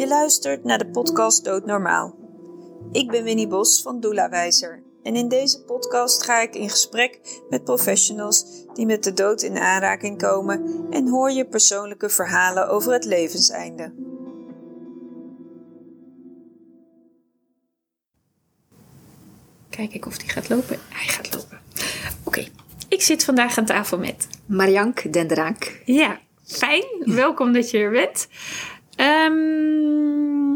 Je luistert naar de podcast Doodnormaal. Ik ben Winnie Bos van Doelawijzer en in deze podcast ga ik in gesprek met professionals die met de dood in aanraking komen en hoor je persoonlijke verhalen over het levenseinde. Kijk ik of die gaat lopen. Hij gaat lopen. Oké, ik zit vandaag aan tafel met. Mariank Denderank. Ja, fijn. Welkom dat je er bent. Ehm,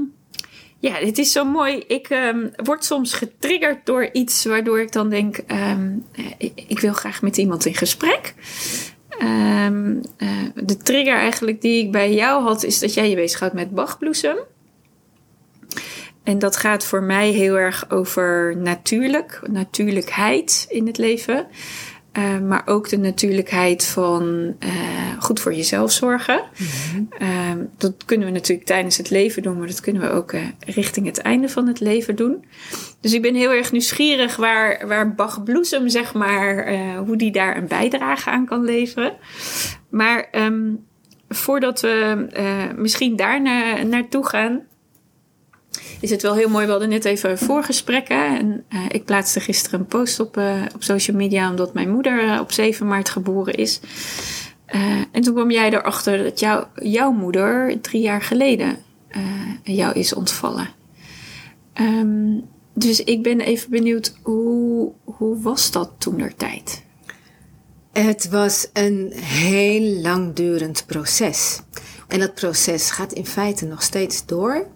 ja, het is zo mooi. Ik ehm, word soms getriggerd door iets waardoor ik dan denk: ehm, ik, wil graag met iemand in gesprek. Eh, de trigger eigenlijk die ik bij jou had, is dat jij je bezighoudt met bachbloesem. En dat gaat voor mij heel erg over natuurlijk, natuurlijkheid in het leven. Uh, maar ook de natuurlijkheid van uh, goed voor jezelf zorgen. Mm-hmm. Uh, dat kunnen we natuurlijk tijdens het leven doen, maar dat kunnen we ook uh, richting het einde van het leven doen. Dus ik ben heel erg nieuwsgierig waar, waar Bach Bloesem, zeg maar, hoe die daar een bijdrage aan kan leveren. Maar um, voordat we misschien daar na, naartoe gaan, is het wel heel mooi. We hadden net even voorgesprekken. En uh, ik plaatste gisteren een post op, uh, op social media omdat mijn moeder uh, op 7 maart geboren is. en toen kwam jij erachter dat jou, jouw moeder drie jaar geleden jou is ontvallen. Um, dus ik ben even benieuwd, hoe, hoe was dat toen er tijd? Het was een heel langdurend proces. En dat proces gaat in feite nog steeds door.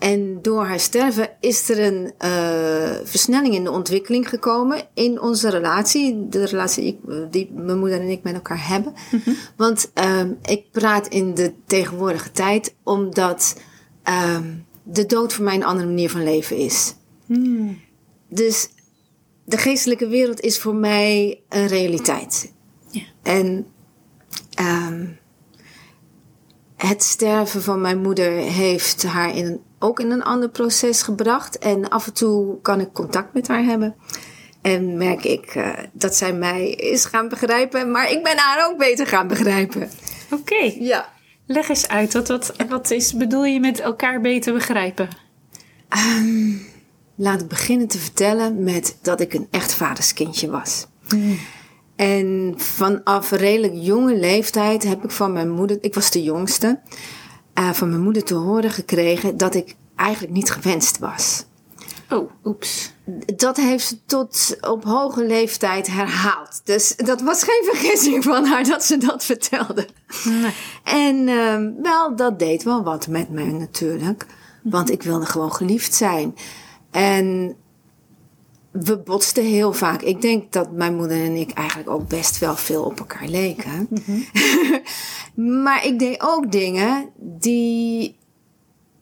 En door haar sterven is er een uh, versnelling in de ontwikkeling gekomen in onze relatie. De relatie die mijn moeder en ik met elkaar hebben. Mm -hmm. Want uh, ik praat in de tegenwoordige tijd omdat uh, de dood voor mij een andere manier van leven is. Mm. Dus de geestelijke wereld is voor mij een realiteit. Yeah. En um, het sterven van mijn moeder heeft haar in een ook in een ander proces gebracht. En af en toe kan ik contact met haar hebben. En merk ik uh, dat zij mij is gaan begrijpen. Maar ik ben haar ook beter gaan begrijpen. Oké. Okay. Ja. Leg eens uit. Wat, wat, wat is, bedoel je met elkaar beter begrijpen? Um, laat ik beginnen te vertellen met dat ik een echt vaderskindje was. Mm. En vanaf redelijk jonge leeftijd heb ik van mijn moeder... Ik was de jongste uh, van mijn moeder te horen gekregen dat ik eigenlijk niet gewenst was. Oh, oeps. Dat heeft ze tot op hoge leeftijd herhaald. Dus dat was geen vergissing van haar dat ze dat vertelde. Nee. En uh, wel, dat deed wel wat met mij natuurlijk. Want ik wilde gewoon geliefd zijn. En we botsten heel vaak. Ik denk dat mijn moeder en ik eigenlijk ook best wel veel op elkaar leken. Mm-hmm. maar ik deed ook dingen die,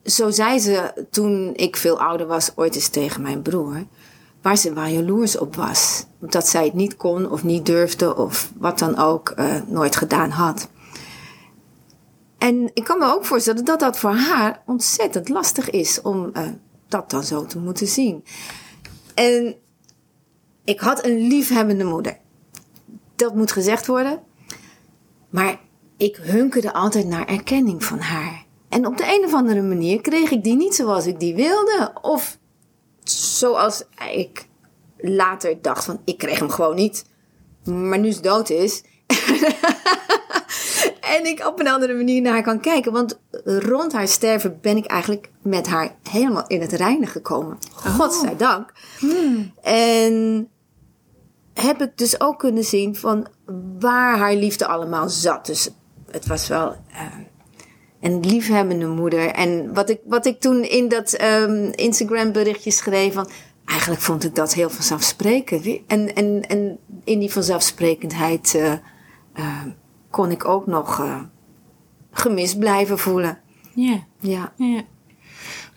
zo zei ze toen ik veel ouder was, ooit eens tegen mijn broer, waar ze wel jaloers op was. Dat zij het niet kon of niet durfde of wat dan ook uh, nooit gedaan had. En ik kan me ook voorstellen dat dat voor haar ontzettend lastig is om uh, dat dan zo te moeten zien. En ik had een liefhebbende moeder. Dat moet gezegd worden. Maar ik hunkerde altijd naar erkenning van haar. En op de een of andere manier kreeg ik die niet zoals ik die wilde. Of zoals ik later dacht van, ik kreeg hem gewoon niet. Maar nu ze dood is. en ik op een andere manier naar haar kan kijken. Want rond haar sterven ben ik eigenlijk met haar helemaal in het reine gekomen. Oh. Godzijdank. Hmm. En heb ik dus ook kunnen zien van waar haar liefde allemaal zat. Dus het was wel uh, een liefhebbende moeder. En wat ik, wat ik toen in dat um, Instagram berichtje schreef van... Eigenlijk vond ik dat heel vanzelfsprekend. En, en, en in die vanzelfsprekendheid uh, uh, kon ik ook nog gemist blijven voelen. Ja. Ja.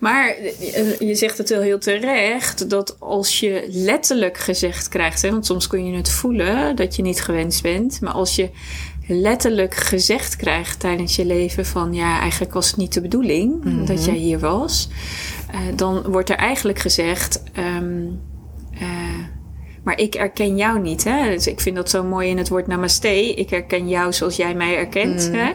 Maar eh, je zegt het wel heel terecht dat als je letterlijk gezegd krijgt, hè, want soms kun je het voelen dat je niet gewenst bent, maar als je letterlijk gezegd krijgt tijdens je leven van ja, eigenlijk was het niet de bedoeling mm -hmm. dat jij hier was, uh, dan wordt er eigenlijk gezegd. Um, uh, maar ik erken jou niet. Hè? Dus ik vind dat zo mooi in het woord namaste. Ik herken jou zoals jij mij erkent. Mm. Hè?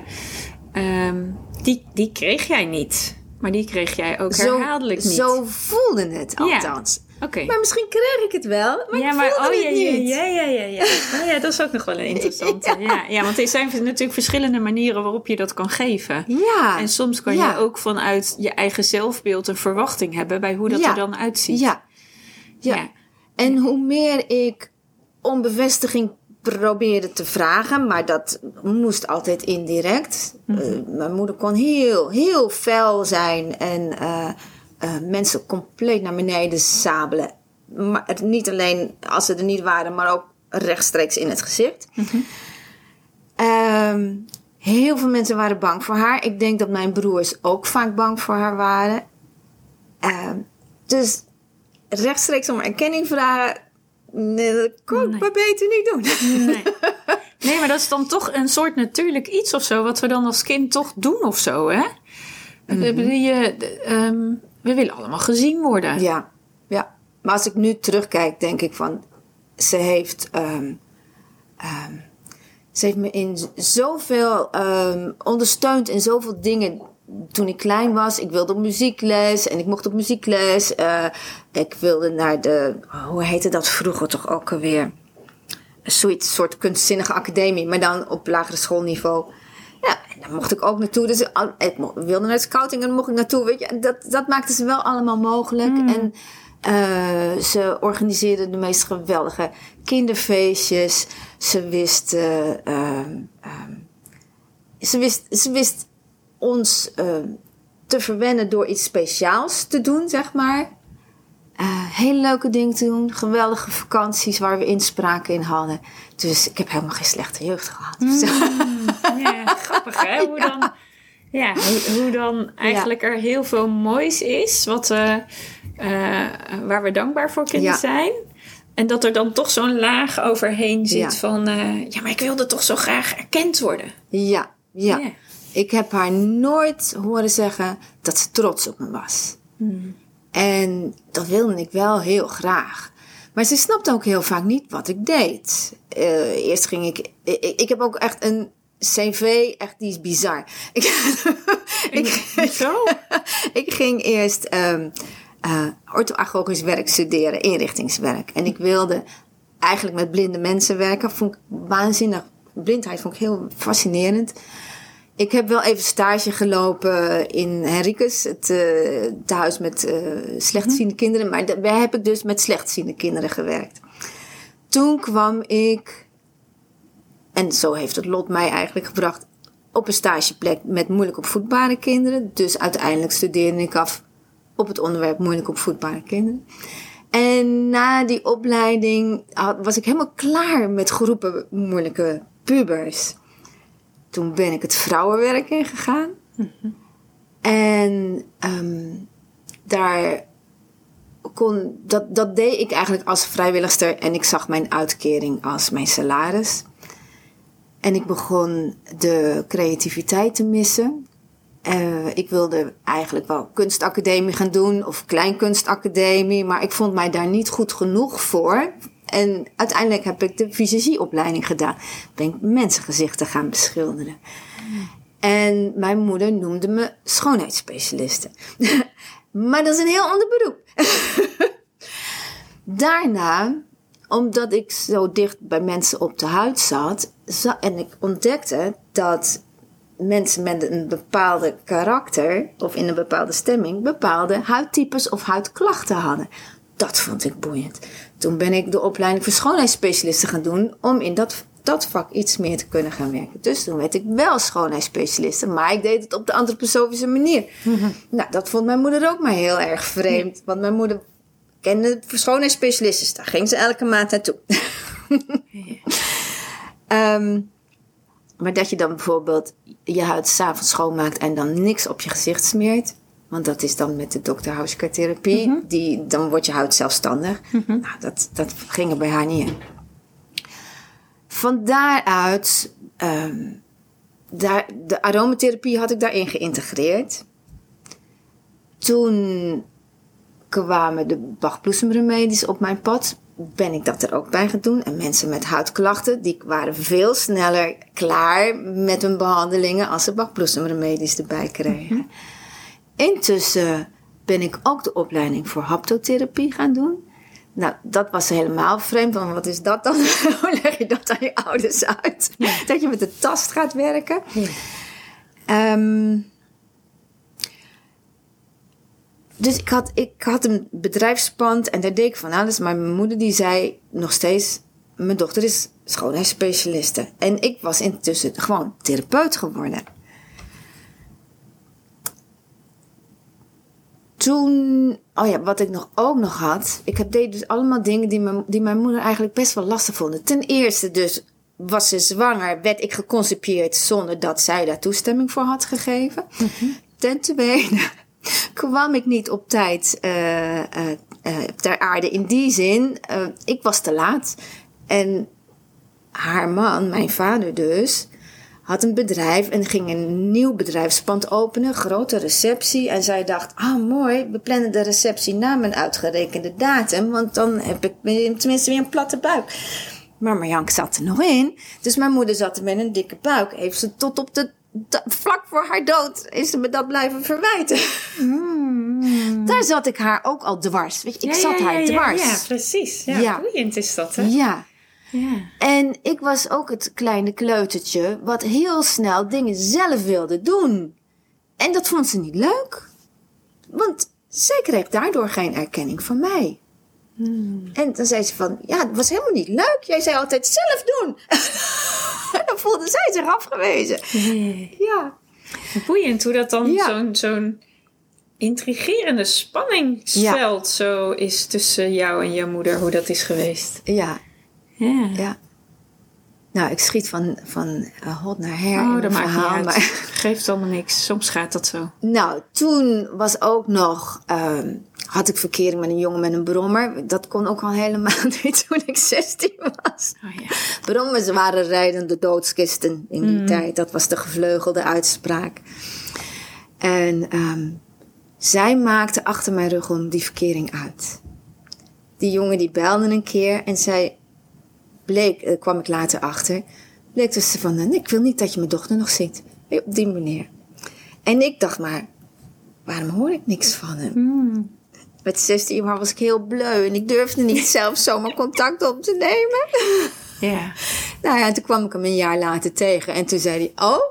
Um, die, die kreeg jij niet. Maar die kreeg jij ook Zo, herhaaldelijk niet. zo voelde het Ja. Maar misschien kreeg ik het wel, maar ja, ik maar oh ja, ja, niet. ja, ja, ja, ja. Oh ja, dat is ook nog wel een interessante. ja. Ja, want er zijn natuurlijk verschillende manieren waarop je dat kan geven. Ja. En soms kan je ook vanuit je eigen zelfbeeld een verwachting hebben bij hoe dat er dan uitziet. Ja. Ja. En hoe meer ik om bevestiging probeerde te vragen, maar dat moest altijd indirect. Mhm. Eh, mijn moeder kon heel, heel fel zijn en eh, eh, mensen compleet naar beneden sabelen. Maar het- niet alleen als ze er niet waren, maar ook rechtstreeks in het gezicht. Mhm. Ehm, heel veel mensen waren bang voor haar. Ik denk dat mijn broers ook vaak bang voor haar waren. Ehm, dus rechtstreeks om erkenning vragen. Nee, dat kon ik Nee. maar beter niet doen. Nee. nee, maar dat is dan toch een soort natuurlijk iets of zo, wat we dan als kind toch doen of zo, hè? We- we- je- ehm, we willen allemaal gezien worden. Ja, ja. Maar als ik nu terugkijk, denk ik van... Ze heeft, ehm, ehm, ze heeft me in zoveel ehm, ondersteund in zoveel dingen toen ik klein was. Ik wilde op muziekles en ik mocht op muziekles. Eh, ik wilde naar de... Hoe heette dat vroeger toch ook alweer? Zoiets, soort kunstzinnige academie, maar dan op lagere schoolniveau. Ja, en daar mocht ik ook naartoe. Dus al- ik wilde naar scouting en daar mocht ik naartoe. Weet je, dat, dat maakte ze wel allemaal mogelijk. En eh, ze organiseerde de meest geweldige kinderfeestjes. Ze wist, eh, ehm, ehm, ze wist, ze wist ons ehm, te verwennen door iets speciaals te doen, zeg maar. Eh, hele leuke dingen te doen. Geweldige vakanties waar we inspraken in hadden. Dus ik heb helemaal geen slechte jeugd gehad. Zo. Ja, grappig hè? Hoe dan, ja, hoe, hoe dan eigenlijk er heel veel moois is, wat, eh, eh, waar we dankbaar voor kunnen Ja. zijn. En dat er dan toch zo'n laag overheen zit Ja. van, ja, maar ik wilde toch zo graag erkend worden. Ja, ja. Ik heb haar nooit horen zeggen dat ze trots op me was. En dat wilde ik wel heel graag. Maar ze snapte ook heel vaak niet wat ik deed. Eh, eerst ging ik, ik. Ik heb ook echt een CV, echt die is bizar. Ik, ik, Zo? ik ging eerst ehm eh, orthoagogisch werk studeren, inrichtingswerk. En ik wilde eigenlijk met blinde mensen werken. Vond ik waanzinnig. Blindheid vond ik heel fascinerend. Ik heb wel even stage gelopen in Henricus, het eh, thuis met eh, slechtziende kinderen. Maar da- daar heb ik dus met slechtziende kinderen gewerkt. Toen kwam ik, en zo heeft het lot mij eigenlijk gebracht, op een stageplek met moeilijk opvoedbare kinderen. Dus uiteindelijk studeerde ik af op het onderwerp moeilijk opvoedbare kinderen. En na die opleiding was ik helemaal klaar met groepen moeilijke pubers. Toen ben ik het vrouwenwerk ingegaan. En ehm, daar kon, dat, dat deed ik eigenlijk als vrijwilligster. En ik zag mijn uitkering als mijn salaris. En ik begon de creativiteit te missen. Eh, ik wilde eigenlijk wel kunstacademie gaan doen of kleinkunstacademie, maar ik vond mij daar niet goed genoeg voor. En uiteindelijk heb ik de visagisopleiding gedaan. Ben ik mensengezichten gaan beschilderen. En mijn moeder noemde me schoonheidsspecialiste. maar dat is een heel ander beroep. Daarna, omdat ik zo dicht bij mensen op de huid zat, za- en ik ontdekte dat mensen met een bepaalde karakter of in een bepaalde stemming bepaalde huidtypes of huidklachten hadden. Dat vond ik boeiend. Toen ben ik de opleiding voor schoonheidsspecialisten gaan doen om in dat, dat vak iets meer te kunnen gaan werken. Dus toen werd ik wel schoonheidsspecialiste, maar ik deed het op de antroposofische manier. Nou, dat vond mijn moeder ook maar heel erg vreemd, want mijn moeder kende schoonheidsspecialisten, dus daar ging ze elke maand naartoe. Ehm, maar dat je dan bijvoorbeeld je huid s'avonds schoonmaakt en dan niks op je gezicht smeert. Want dat is dan met de. Hauschka therapie. die, dan wordt je huid zelfstandig. Nou, dat, dat ging er bij haar niet in. Van daaruit, ehm, daar, de aromatherapie had ik daarin geïntegreerd. Toen kwamen de bachbloesemremedies op mijn pad. Ben ik dat er ook bij gaan doen. En mensen met huidklachten, die waren veel sneller klaar met hun behandelingen als ze bachbloesemremedies erbij kregen. Intussen ben ik ook de opleiding voor haptotherapie gaan doen. Nou, dat was helemaal vreemd, want wat is dat dan? Hoe leg je dat aan je ouders uit? Dat je met de tast gaat werken. Ehm, dus ik had, ik had een bedrijfspand en daar deed ik van alles. Maar mijn moeder die zei nog steeds, mijn dochter is schoonheidsspecialiste. En ik was intussen gewoon therapeut geworden. Toen, oh ja, wat ik nog ook nog had. Ik heb deed dus allemaal dingen die mijn, die mijn moeder eigenlijk best wel lastig vond. Ten eerste dus was ze zwanger, werd ik geconcipieerd zonder dat zij daar toestemming voor had gegeven. Ten tweede kwam ik niet op tijd uh, uh, uh, ter aarde in die zin. ik was te laat. En haar man, mijn vader dus, had een bedrijf en ging een nieuw bedrijfspand openen, grote receptie. En zij dacht, ah oh, mooi, we plannen de receptie na mijn uitgerekende datum, want dan heb ik tenminste weer een platte buik. Maar Marjank zat er nog in, dus mijn moeder zat er met een dikke buik. Heeft ze tot op de vlak voor haar dood is ze me dat blijven verwijten. Mm. Daar zat ik haar ook al dwars. Weet je, ik ja, zat ja, haar ja, dwars. Ja, precies. Ja, Ja. boeiend is dat, hè? Ja. Ja. En ik was ook het kleine kleutertje wat heel snel dingen zelf wilde doen. En dat vond ze niet leuk. Want zij kreeg daardoor geen erkenning van mij. En dan zei ze van, ja, het was helemaal niet leuk. Jij zei altijd zelf doen. en dan voelde zij zich afgewezen. Ja. Boeiend hoe dat dan Ja. zo'n zo'n intrigerende spanningsveld zo is tussen jou en jouw moeder, hoe dat is geweest. Ja, Ja. ja. Nou, ik schiet van, van eh, hot naar her Oh, dat maakt niet verhaal. uit. Maar Geeft allemaal niks. Soms gaat dat zo. Nou, toen was ook nog. ehm, had ik verkering met een jongen met een brommer. Dat kon ook al helemaal niet toen ik 16 was. Oh ja. Brommers waren rijdende doodskisten in die tijd. Dat was de gevleugelde uitspraak. En ehm, zij maakte achter mijn rug om die verkering uit. Die jongen die belde een keer en zij bleek, daar kwam ik later achter, bleek dus van, "Nee, ik wil niet dat je mijn dochter nog ziet. Op die manier. En ik dacht maar, waarom hoor ik niks van hem? Met 16 jaar was ik heel bleu en ik durfde niet zelf zomaar contact op te nemen. Ja. Nou ja, toen kwam ik hem een jaar later tegen. En toen zei hij, oh,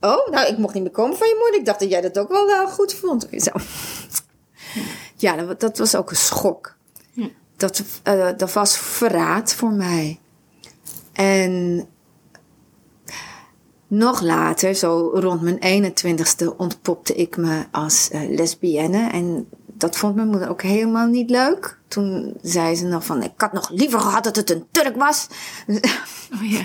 oh, nou, ik mocht niet meer komen van je moeder. Ik dacht dat jij dat ook wel eh, goed vond. Zo. Ja, dat, dat was ook een schok. Ja. Dat, eh, dat was verraad voor mij. En nog later, zo rond mijn 21ste, ontpopte ik me als eh, lesbienne. En dat vond mijn moeder ook helemaal niet leuk. Toen zei ze nog van, ik had nog liever gehad dat het een Turk was. Oh ja.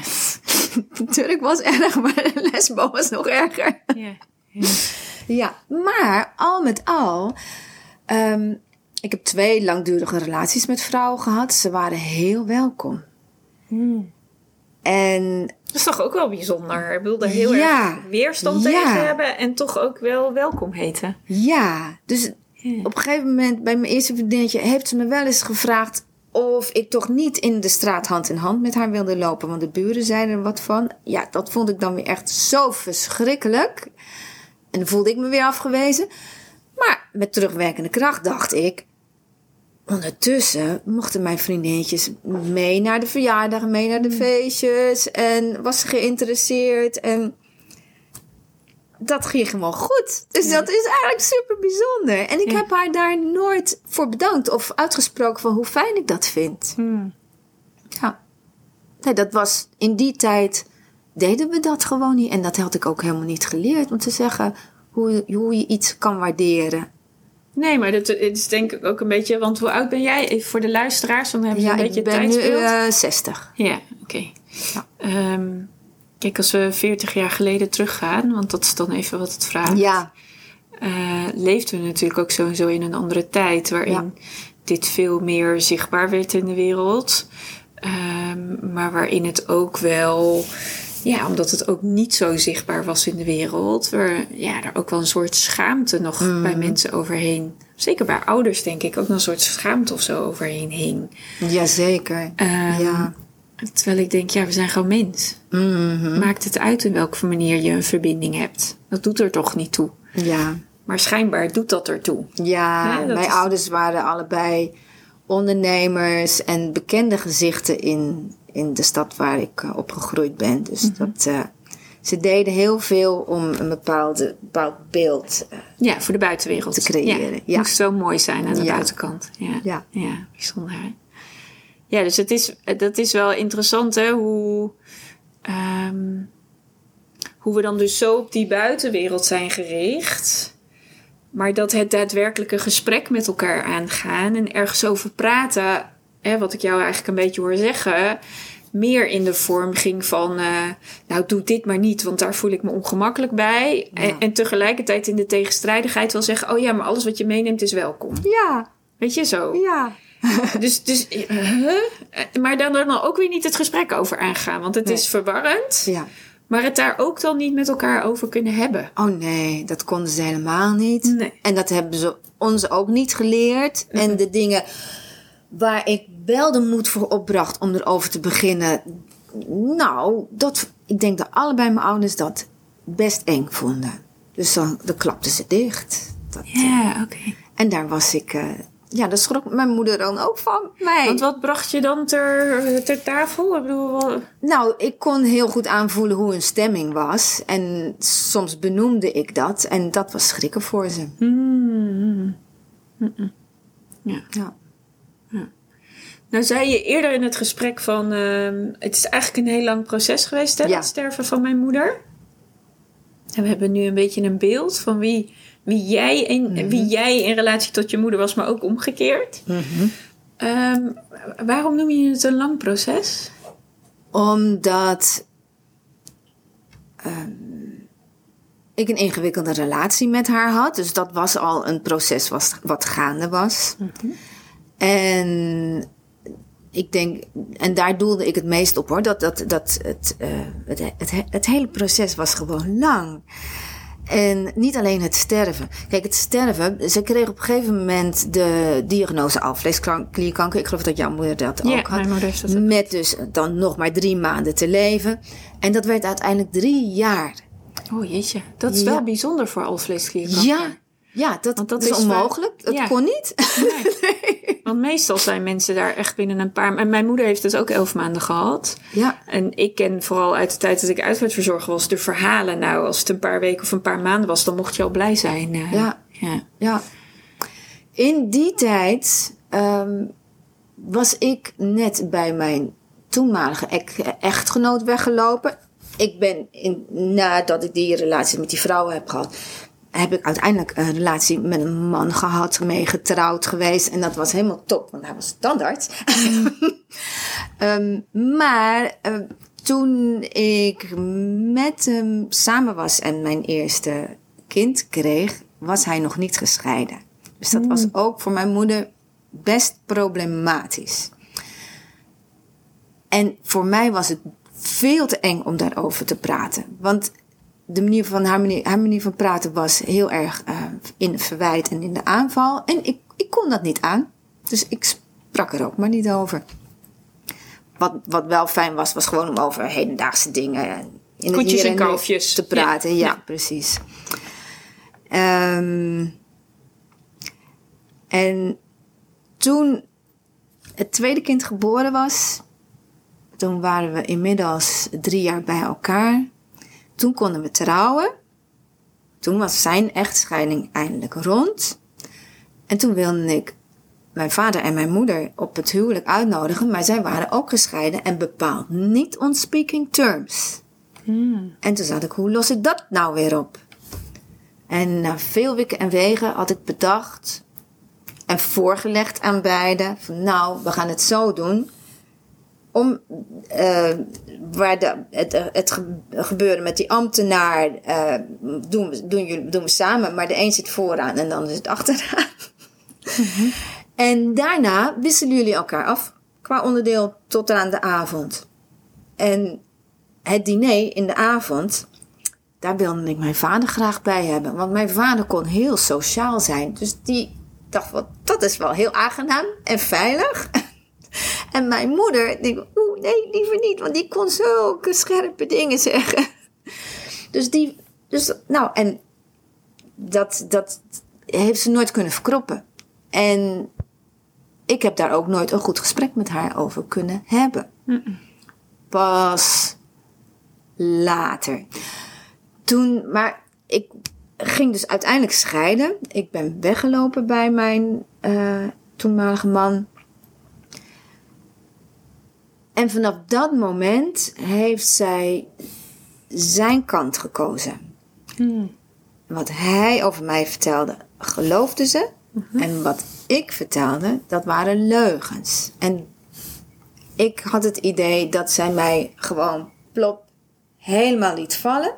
Turk was erg, maar lesbo was nog erger. Ja. ja. Ja, maar al met al, ehm, ik heb twee langdurige relaties met vrouwen gehad. Ze waren heel welkom. En Dat is toch ook wel bijzonder. Ik bedoel, er heel Ja. erg weerstand Ja. tegen hebben en toch ook wel welkom heten. ja, dus Ja. op een gegeven moment bij mijn eerste vriendinnetje heeft ze me wel eens gevraagd of ik toch niet in de straat hand in hand met haar wilde lopen. Want de buren zeiden er wat van. Ja, dat vond ik dan weer echt zo verschrikkelijk. En dan voelde ik me weer afgewezen. Maar met terugwerkende kracht dacht ik. Ondertussen mochten mijn vriendinnetjes mee naar de verjaardagen, mee naar de feestjes. En was ze geïnteresseerd. En dat ging gewoon goed. Dus dat is eigenlijk super bijzonder. En ik heb haar daar nooit voor bedankt of uitgesproken van hoe fijn ik dat vind. Ja. Nee, dat was in die tijd deden we dat gewoon niet. En dat had ik ook helemaal niet geleerd. Om te zeggen hoe, hoe je iets kan waarderen. Nee, maar dat is denk ik ook een beetje... Want hoe oud ben jij? Even voor de luisteraars, dan hebben ze Ja, een beetje ik ben nu tijdsbeeld. eh 60. Ja, oké. Ja. Ehm, kijk, als we 40 jaar geleden teruggaan, want dat is dan even wat het vraagt. Ja, eh, leefden we natuurlijk ook sowieso in een andere tijd waarin Ja. dit veel meer zichtbaar werd in de wereld. Ehm, maar waarin het ook wel, ja, omdat het ook niet zo zichtbaar was in de wereld, waar ja, er ook wel een soort schaamte nog bij mensen overheen. Zeker bij ouders, denk ik, ook nog een soort schaamte of zo overheen hing. jazeker. Ehm, Ja. Terwijl ik denk, ja, we zijn gewoon mens. Mhm. Maakt het uit in welke manier je een verbinding hebt? Dat doet er toch niet toe. Ja, Maar schijnbaar doet dat ertoe. Ja, Ja, dat mijn is- ouders waren allebei ondernemers en bekende gezichten in, in de stad waar ik eh, opgegroeid ben. Dus Mhm. dat, eh, ze deden heel veel om een bepaalde, bepaald beeld. eh, Ja, voor de buitenwereld. Te creëren, Ja, ja. Moest zo mooi zijn aan de Ja. buitenkant. Ja. Ja. ja, bijzonder. hè? Ja, dus het is, dat is wel interessant hè, hoe, ehm, hoe we dan dus zo op die buitenwereld zijn gericht. Maar dat het daadwerkelijke gesprek met elkaar aangaan en ergens over praten, hè, wat ik jou eigenlijk een beetje hoor zeggen, meer in de vorm ging van, eh, nou doe dit maar niet, want daar voel ik me ongemakkelijk bij. En, en tegelijkertijd in de tegenstrijdigheid wel zeggen, oh ja, maar alles wat je meeneemt is welkom. Ja, Weet je zo? ja. Dus, dus eh, huh? Maar dan, dan ook weer niet het gesprek over aangaan, want het Nee. is verwarrend. ja. Maar het daar ook dan niet met elkaar over kunnen hebben. Oh nee, dat konden ze helemaal niet. Nee. En dat hebben ze ons ook niet geleerd. En de dingen waar ik wel de moed voor opbracht om erover te beginnen. Nou, dat, ik denk dat allebei mijn ouders dat best eng vonden. Dus dan, dan klapten ze dicht. Dat, Ja, oké. En daar was ik. eh, ja, daar schrok mijn moeder dan ook van mij. Want wat bracht je dan ter, ter tafel? Ik bedoel, wel- Nou, ik kon heel goed aanvoelen hoe hun stemming was. En soms benoemde ik dat. En dat was schrikken voor ze. Hmm. Ja. Ja. Nou zei je eerder in het gesprek van... ehm, het is eigenlijk een heel lang proces geweest, hè? Ja. Het sterven van mijn moeder. En we hebben nu een beetje een beeld van wie, wie, jij in, wie jij in relatie tot je moeder was, maar ook omgekeerd. Ehm, waarom noem je het een lang proces? Omdat ehm, ik een ingewikkelde relatie met haar had. Dus dat was al een proces wat, wat gaande was. En ik denk, en daar doelde ik het meest op hoor, dat, dat, dat het, eh, het, het, het hele proces was gewoon lang. En niet alleen het sterven. Kijk, het sterven, ze kreeg op een gegeven moment de diagnose alvleesklierkanker. Ik geloof dat jouw moeder dat Ja, ook had. mijn moeder heeft dat ook. Met dus dan nog maar drie maanden te leven. En dat werd uiteindelijk drie jaar. Oh jeetje, dat is Ja. wel bijzonder voor alvleesklierkanker. Ja, ja dat, dat is, onmogelijk. Dat Ja. kon niet. Want meestal zijn mensen daar echt binnen een paar... En mijn moeder heeft het ook elf maanden gehad. Ja, En ik ken vooral uit de tijd dat ik uitvaartverzorger was... de verhalen. Nou, als het een paar weken of een paar maanden was... dan mocht je al blij zijn. eh. Ja. ja. ja. In die tijd ehm, was ik net bij mijn toenmalige echtgenoot weggelopen. Ik ben, in, nadat ik die relatie met die vrouw heb gehad, heb ik uiteindelijk een relatie met een man gehad, mee getrouwd geweest. En dat was helemaal top, want hij was standaard. Ehm, maar ehm, toen ik met hem samen was en mijn eerste kind kreeg, was hij nog niet gescheiden. Dus dat was ook voor mijn moeder best problematisch. En voor mij was het veel te eng om daarover te praten. Want de manier van haar manier, haar manier van praten was heel erg eh, in verwijt en in de aanval. En ik, ik kon dat niet aan. Dus ik sprak er ook maar niet over. Wat, wat wel fijn was, was gewoon om over hedendaagse dingen in Koetjes en kalfjes. te praten. Ja, Ja, ja. precies. Ehm, en toen het tweede kind geboren was, toen waren we inmiddels drie jaar bij elkaar. Toen konden we trouwen. Toen was zijn echtscheiding eindelijk rond. En toen wilde ik mijn vader en mijn moeder op het huwelijk uitnodigen, maar zij waren ook gescheiden en bepaald niet on speaking terms. En toen zat ik, hoe los ik dat nou weer op? En na veel wikken en wegen had ik bedacht en voorgelegd aan beiden: van nou, we gaan het zo doen. Om eh, waar de, het, het ge- gebeuren met die ambtenaar eh, doen, we, doen, jullie, doen we samen, maar de een zit vooraan en dan is het achteraan. En daarna wisselen jullie elkaar af qua onderdeel tot aan de avond. En het diner in de avond, daar wilde ik mijn vader graag bij hebben. Want mijn vader kon heel sociaal zijn. Dus die dacht, wat, dat is wel heel aangenaam en veilig. En mijn moeder, die, oeh, nee, liever niet, want die kon zulke scherpe dingen zeggen. Dus die, dus, nou, en dat, dat heeft ze nooit kunnen verkroppen. En ik heb daar ook nooit een goed gesprek met haar over kunnen hebben. Pas later. Toen, maar ik ging dus uiteindelijk scheiden. Ik ben weggelopen bij mijn uh, toenmalige man. En vanaf dat moment heeft zij zijn kant gekozen. Hmm. Wat hij over mij vertelde, geloofde ze. Mhm. En wat ik vertelde, dat waren leugens. En ik had het idee dat zij mij gewoon plop helemaal liet vallen.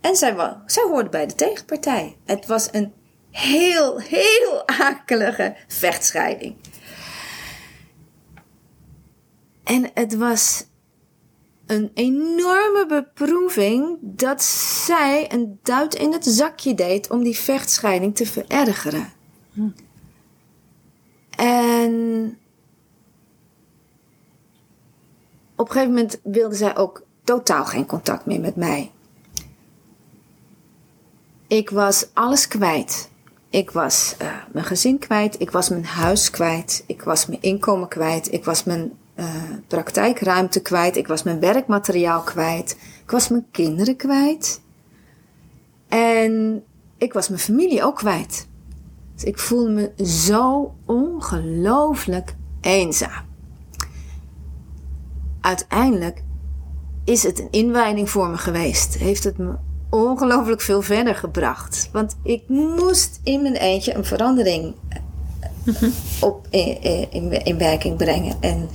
En zij, zij hoorde bij de tegenpartij. Het was een heel, heel akelige vechtscheiding. En het was een enorme beproeving dat zij een duit in het zakje deed om die vechtscheiding te verergeren. En op een gegeven moment wilde zij ook totaal geen contact meer met mij. Ik was alles kwijt. Ik was uh, mijn gezin kwijt, ik was mijn huis kwijt, ik was mijn inkomen kwijt, ik was mijn uh, praktijkruimte kwijt, ik was mijn werkmateriaal kwijt, ik was mijn kinderen kwijt. En ik was mijn familie ook kwijt. Dus ik voelde me zo ongelooflijk eenzaam. Uiteindelijk is het een inwijding voor me geweest. Heeft het me ongelooflijk veel verder gebracht. Want ik moest in mijn eentje een verandering op, in, in, in werking brengen. En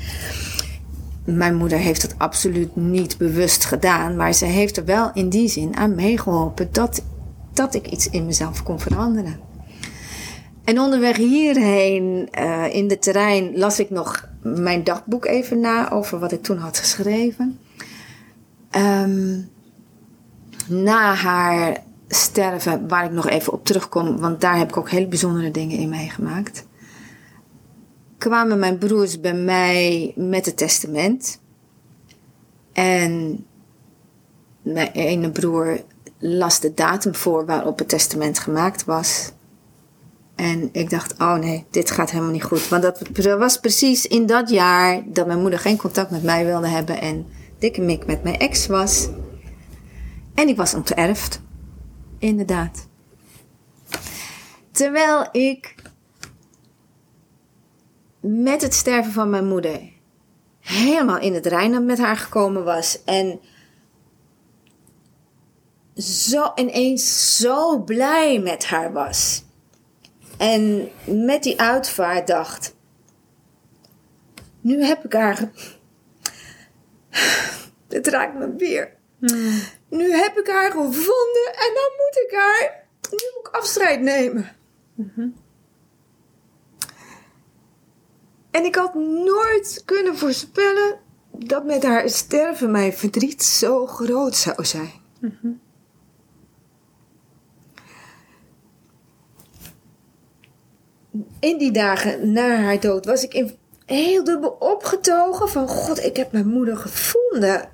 mijn moeder heeft het absoluut niet bewust gedaan. Maar ze heeft er wel in die zin aan meegeholpen dat, dat ik iets in mezelf kon veranderen. En onderweg hierheen uh, in de terrein las ik nog mijn dagboek even na over wat ik toen had geschreven. Um, na haar sterven, waar ik nog even op terugkom, want daar heb ik ook hele bijzondere dingen in meegemaakt. Kwamen mijn broers bij mij met het testament. En mijn ene broer las de datum voor waarop het testament gemaakt was. En ik dacht, oh nee, dit gaat helemaal niet goed. Want dat was precies in dat jaar dat mijn moeder geen contact met mij wilde hebben en dikke mik met mijn ex was. En ik was onterfd. Inderdaad. Terwijl ik met het sterven van mijn moeder helemaal in het reinen met haar gekomen was. En zo ineens zo blij met haar was. En met die uitvaart dacht: nu heb ik haar. Dit raakt me weer. Hmm. Nu heb ik haar gevonden en dan moet ik haar. Nu moet ik afscheid nemen. Mhm. En ik had nooit kunnen voorspellen dat met haar sterven mijn verdriet zo groot zou zijn. Mhm. In die dagen na haar dood was ik in heel dubbel opgetogen van God, ik heb mijn moeder gevonden.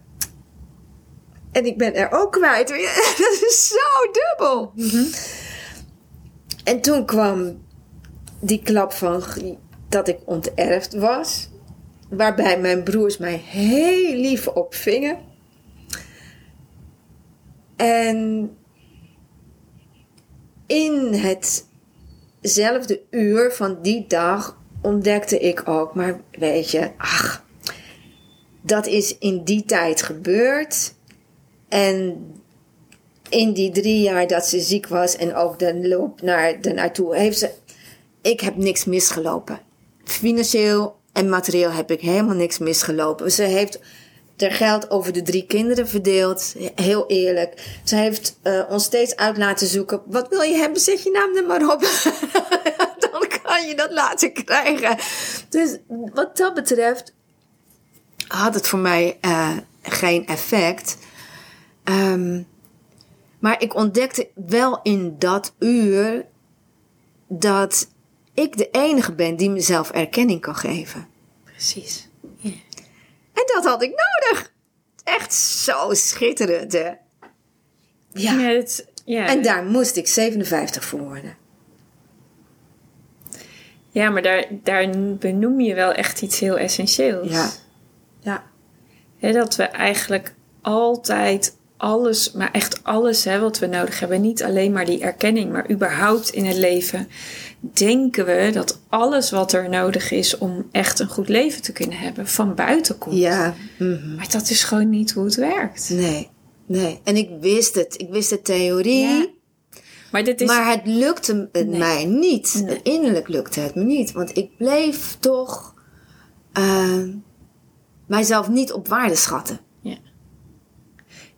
En ik ben er ook kwijt. Dat is zo dubbel. Mhm. En toen kwam die klap van dat ik onterfd was. Waarbij mijn broers mij heel lief opvingen. En in hetzelfde uur van die dag ontdekte ik ook, maar weet je, ach, dat is in die tijd gebeurd. En in die drie jaar dat ze ziek was en ook de loop naar de naartoe, heeft ze. Ik heb niks misgelopen. Financieel en materieel heb ik helemaal niks misgelopen. Ze heeft er geld over de drie kinderen verdeeld. Heel eerlijk. Ze heeft uh, ons steeds uit laten zoeken. Wat wil je hebben? Zet je naam er maar op. Dan kan je dat laten krijgen. Dus wat dat betreft had het voor mij uh, geen effect. Um, maar ik ontdekte wel in dat uur dat ik de enige ben die mezelf erkenning kan geven. Precies. En dat had ik nodig. Echt zo schitterend, hè? Ja. ja het, Ja. En daar moest ik 57 voor worden. Ja, maar daar, daar benoem je wel echt iets heel essentieels. Ja. Ja. Hè, dat we eigenlijk altijd alles, maar echt alles hè, wat we nodig hebben. Niet alleen maar die erkenning, maar überhaupt in het leven. Denken we dat alles wat er nodig is om echt een goed leven te kunnen hebben, van buiten komt. Ja. mhm. Maar dat is gewoon niet hoe het werkt. Nee. Nee. En ik wist het. Ik wist de theorie. Ja. Maar dit is. Maar het lukte het Nee. mij niet. Nee. Innerlijk lukte het me niet. Want ik bleef toch eh, mijzelf niet op waarde schatten.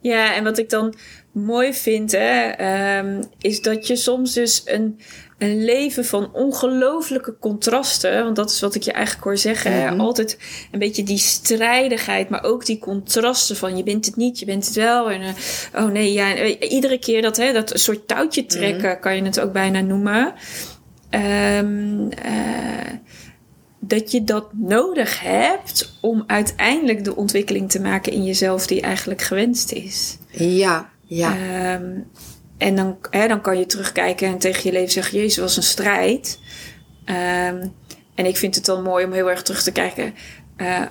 Ja, en wat ik dan mooi vind, hè, ehm, is dat je soms dus een, een leven van ongelooflijke contrasten, want dat is wat ik je eigenlijk hoor zeggen, hè, Mhm. altijd een beetje die strijdigheid, maar ook die contrasten van je bent het niet, je bent het wel. En eh, oh nee, ja, en, eh, iedere keer dat, hè, dat soort touwtje trekken, kan je het ook bijna noemen. Ehm, eh, dat je dat nodig hebt om uiteindelijk de ontwikkeling te maken in jezelf die eigenlijk gewenst is. Ja, ja. Ehm, en dan, hè, dan kan je terugkijken en tegen je leven zeggen: Jezus, was een strijd. Ehm, en ik vind het dan mooi om heel erg terug te kijken. Eh,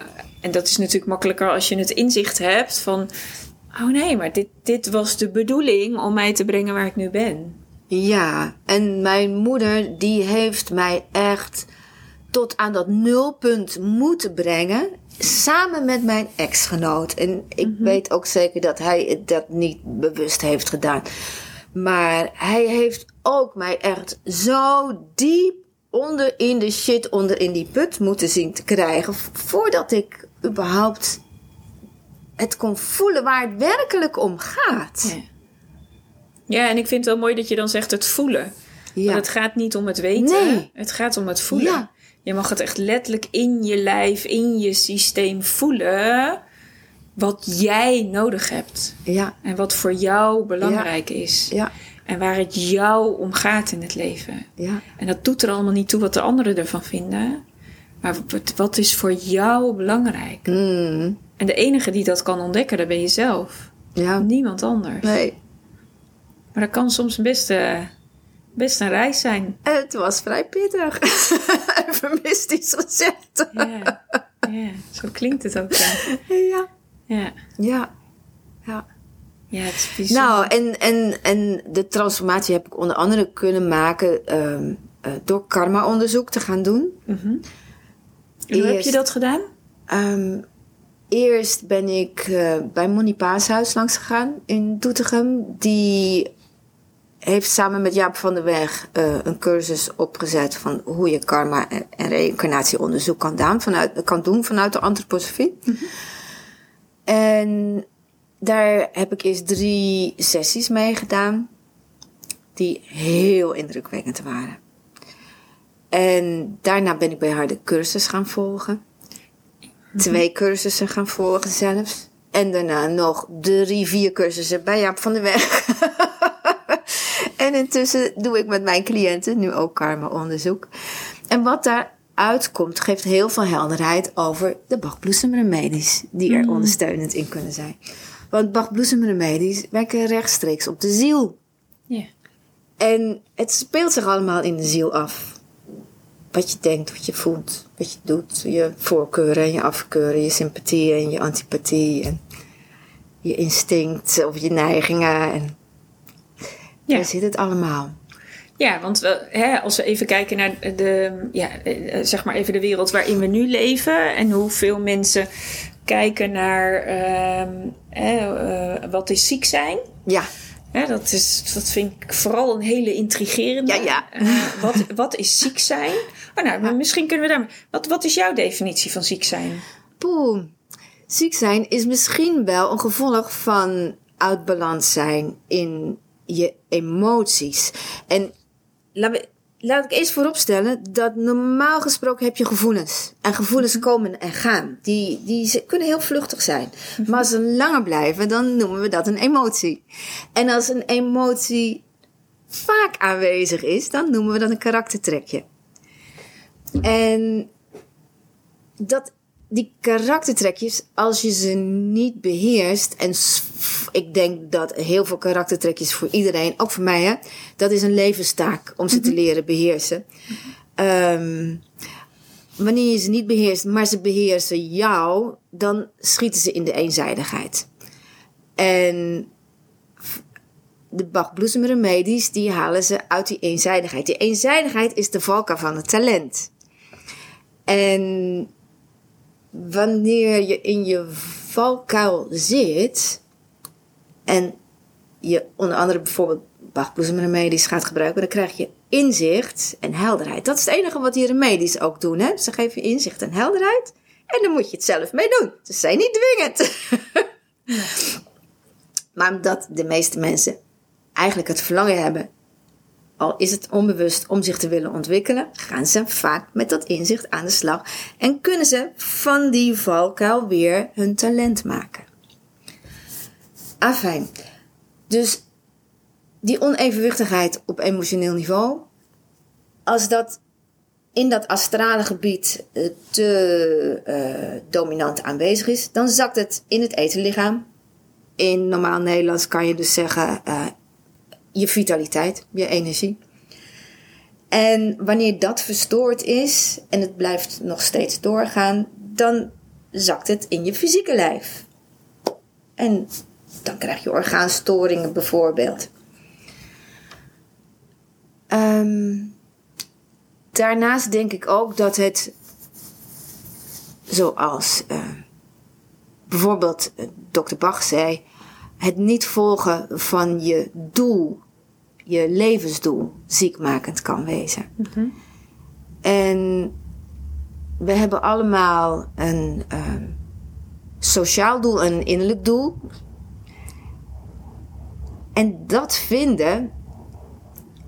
en dat is natuurlijk makkelijker als je het inzicht hebt van: Oh nee, maar dit, dit was de bedoeling om mij te brengen waar ik nu ben. Ja, en mijn moeder die heeft mij echt tot aan dat nulpunt moeten brengen. Samen met mijn ex-genoot. En ik weet ook zeker dat hij dat niet bewust heeft gedaan. Maar hij heeft ook mij echt zo diep onder in de shit, onder in die put moeten zien te krijgen. Voordat ik überhaupt het kon voelen waar het werkelijk om gaat. Ja. Ja, en ik vind het wel mooi dat je dan zegt het voelen. Ja. Want het gaat niet om het weten, Nee. het gaat om het voelen. Ja. Je mag het echt letterlijk in je lijf, in je systeem voelen wat jij nodig hebt. Ja, En wat voor jou belangrijk is. ja, En waar het jou om gaat in het leven. ja. En dat doet er allemaal niet toe wat de anderen ervan vinden. Maar wat, is voor jou belangrijk? Mm, En de enige die dat kan ontdekken, dat ben je zelf. ja. Niemand anders. Nee, Maar dat kan soms best, eh, best een reis zijn. het was vrij pittig. Even mystisch gezegd. Ja, ja zo klinkt het ook. Ja, Ja, ja. ja. ja. ja het is. Nou, en, en, en de transformatie heb ik onder andere kunnen maken ehm, eh, door karma-onderzoek te gaan doen. En hoe heb je dat gedaan? Ehm, eerst ben ik eh, bij Monique Paashuis langs gegaan in Doetinchem. Die heeft samen met Jaap van der Weg eh, een cursus opgezet van hoe je karma en, en reïncarnatieonderzoek kan, doen vanuit, kan doen vanuit de antroposofie. En daar heb ik eerst drie sessies mee gedaan, die heel indrukwekkend waren. En daarna ben ik bij haar de cursus gaan volgen. Twee cursussen gaan volgen zelfs. En daarna nog drie, vier cursussen bij Jaap van der Weg. en intussen doe ik met mijn cliënten nu ook karma-onderzoek. En wat daaruit komt, geeft heel veel helderheid over de bachbloesemremedies die er ondersteunend in kunnen zijn. Want bachbloesemremedies werken rechtstreeks op de ziel. Ja. En het speelt zich allemaal in de ziel af. Wat je denkt, wat je voelt, wat je doet. Je voorkeuren en je afkeuren, je sympathie en je antipathie. En je instinct of je neigingen. En Ja. daar zit het allemaal. Ja, want we, hè, als we even kijken naar de, ja, eh, zeg maar even de wereld waarin we nu leven en hoeveel mensen kijken naar ehm, hè, eh, wat is ziek zijn. Ja, dat, is, dat vind ik vooral een hele intrigerende. Ja, ja. Eh, wat, wat is ziek zijn? Oh, nou, misschien kunnen we daar. Wat, wat is jouw definitie van ziek zijn? poeh. Ziek zijn is misschien wel een gevolg van uit balans zijn in je emoties. En laat, me, laat ik eerst vooropstellen dat normaal gesproken heb je gevoelens. En gevoelens komen en gaan. Die, die kunnen heel vluchtig zijn. Maar als ze langer blijven, dan noemen we dat een emotie. En als een emotie vaak aanwezig is, dan noemen we dat een karaktertrekje. En dat die karaktertrekjes, als je ze niet beheerst, en ik denk dat heel veel karaktertrekjes voor iedereen, ook voor mij, hè, dat is een levenstaak om ze te mhm. leren beheersen. Um, wanneer je ze niet beheerst, maar ze beheersen jou, dan schieten ze in de eenzijdigheid. En de Bach-bloesemremedies, die halen ze uit die eenzijdigheid. Die eenzijdigheid is de valkuil van het talent. En wanneer je in je valkuil zit en je onder andere bijvoorbeeld Bach-bloesemremedies gaat gebruiken, dan krijg je inzicht en helderheid. Dat is het enige wat die remedies ook doen. Hè? Ze geven je inzicht en helderheid en dan moet je het zelf mee doen. Ze zijn niet dwingend. maar omdat de meeste mensen eigenlijk het verlangen hebben, al is het onbewust om zich te willen ontwikkelen, gaan ze vaak met dat inzicht aan de slag en kunnen ze van die valkuil weer hun talent maken. Afijn. Dus die onevenwichtigheid op emotioneel niveau, als dat in dat astrale gebied eh, te uh, dominant aanwezig is, dan zakt het in het etenlichaam. In normaal Nederlands kan je dus zeggen uh, je vitaliteit, je energie. En wanneer dat verstoord is en het blijft nog steeds doorgaan, dan zakt het in je fysieke lijf. En dan krijg je orgaanstoringen bijvoorbeeld. Um, daarnaast denk ik ook dat het, zoals uh, bijvoorbeeld uh, dokter Bach zei, het niet volgen van je doel, je levensdoel, ziekmakend kan wezen. Mm En we hebben allemaal een uh, sociaal doel, een innerlijk doel. En dat vinden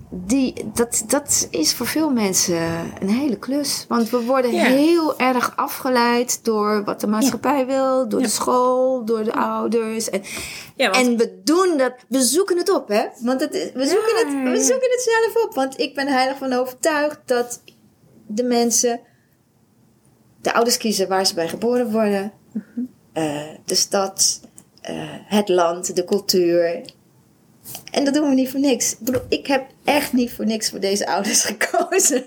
die, dat, dat is voor veel mensen een hele klus. Want we worden heel erg afgeleid door wat de maatschappij wil, door de school, door de ouders. En, en we doen dat, we zoeken het op, hè? Want het, we, zoeken het, we zoeken het zelf op. Want ik ben heilig van overtuigd dat de mensen, de ouders kiezen waar ze bij geboren worden, mhm. eh, de stad, uh, het land, de cultuur en dat doen we niet voor niks. Ik bedoel, ik heb echt niet voor niks voor deze ouders gekozen.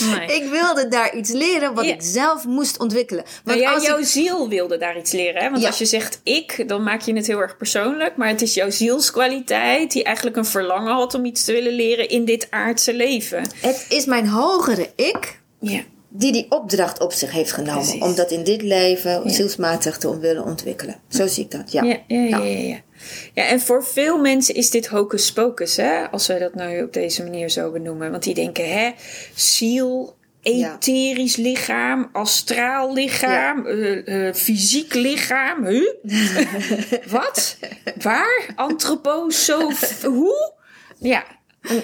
Nee. ik wilde daar iets leren wat ik zelf moest ontwikkelen. Want nou ja, jouw ziel wilde daar iets leren. Hè? Want als je zegt ik, dan maak je het heel erg persoonlijk. Maar het is jouw zielskwaliteit die eigenlijk een verlangen had om iets te willen leren in dit aardse leven. Het is mijn hogere ik. Ja die die opdracht op zich heeft genomen. Om dat in dit leven zielsmatig te willen ontwikkelen. Zo zie ik dat, ja. Ja, ja, ja. Ja, en voor veel mensen is dit hocus pocus, hè? Als wij dat nou op deze manier zo benoemen. Want die denken, hè, ziel, etherisch lichaam, astraal lichaam, uh, uh, fysiek lichaam. Huh? Wat? Waar? Antroposof? Hoe? Ja,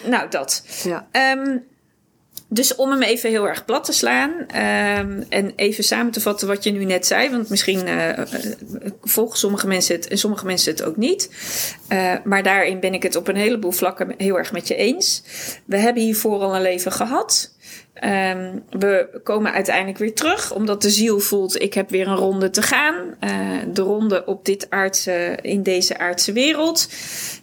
nou dat. Ja. Um, dus om hem even heel erg plat te slaan um, en even samen te vatten wat je nu net zei, want misschien uh, volgen sommige mensen het en sommige mensen het ook niet. Uh, maar daarin ben ik het op een heleboel vlakken heel erg met je eens. We hebben hiervoor al een leven gehad. Um, we komen uiteindelijk weer terug, omdat de ziel voelt: ik heb weer een ronde te gaan. Uh, de ronde op dit aardse, in deze aardse wereld.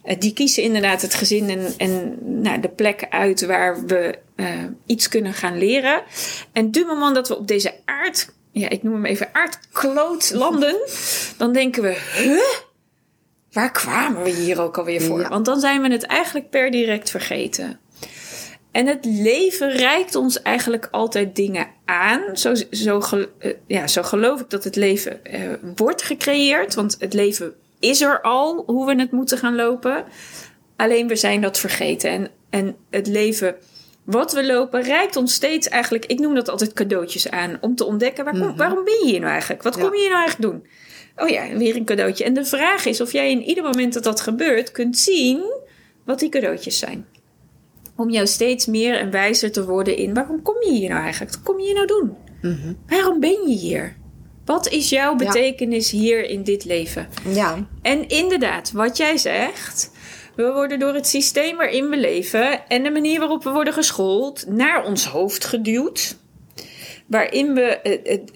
Uh, die kiezen inderdaad het gezin en, en nou, de plek uit waar we uh, iets kunnen gaan leren. En du moment dat we op deze aard, ja, ik noem hem even aardkloot landen, dan denken we: huh? Waar kwamen we hier ook alweer voor? Want dan zijn we het eigenlijk per direct vergeten. En het leven reikt ons eigenlijk altijd dingen aan. Zo, zo, uh, ja, zo geloof ik dat het leven uh, wordt gecreëerd. Want het leven is er al, hoe we het moeten gaan lopen. Alleen we zijn dat vergeten. En, en het leven wat we lopen reikt ons steeds eigenlijk, ik noem dat altijd cadeautjes aan. Om te ontdekken, waar kom, mhm. waarom ben je hier nou eigenlijk? Wat kom je hier nou eigenlijk doen? Oh ja, weer een cadeautje. En de vraag is of jij in ieder moment dat dat gebeurt kunt zien wat die cadeautjes zijn om jou steeds meer en wijzer te worden in waarom kom je hier nou eigenlijk? Wat kom je hier nou doen? Mhm. Waarom ben je hier? Wat is jouw betekenis hier in dit leven? Ja. En inderdaad, wat jij zegt, we worden door het systeem waarin we leven en de manier waarop we worden geschoold naar ons hoofd geduwd. waarin we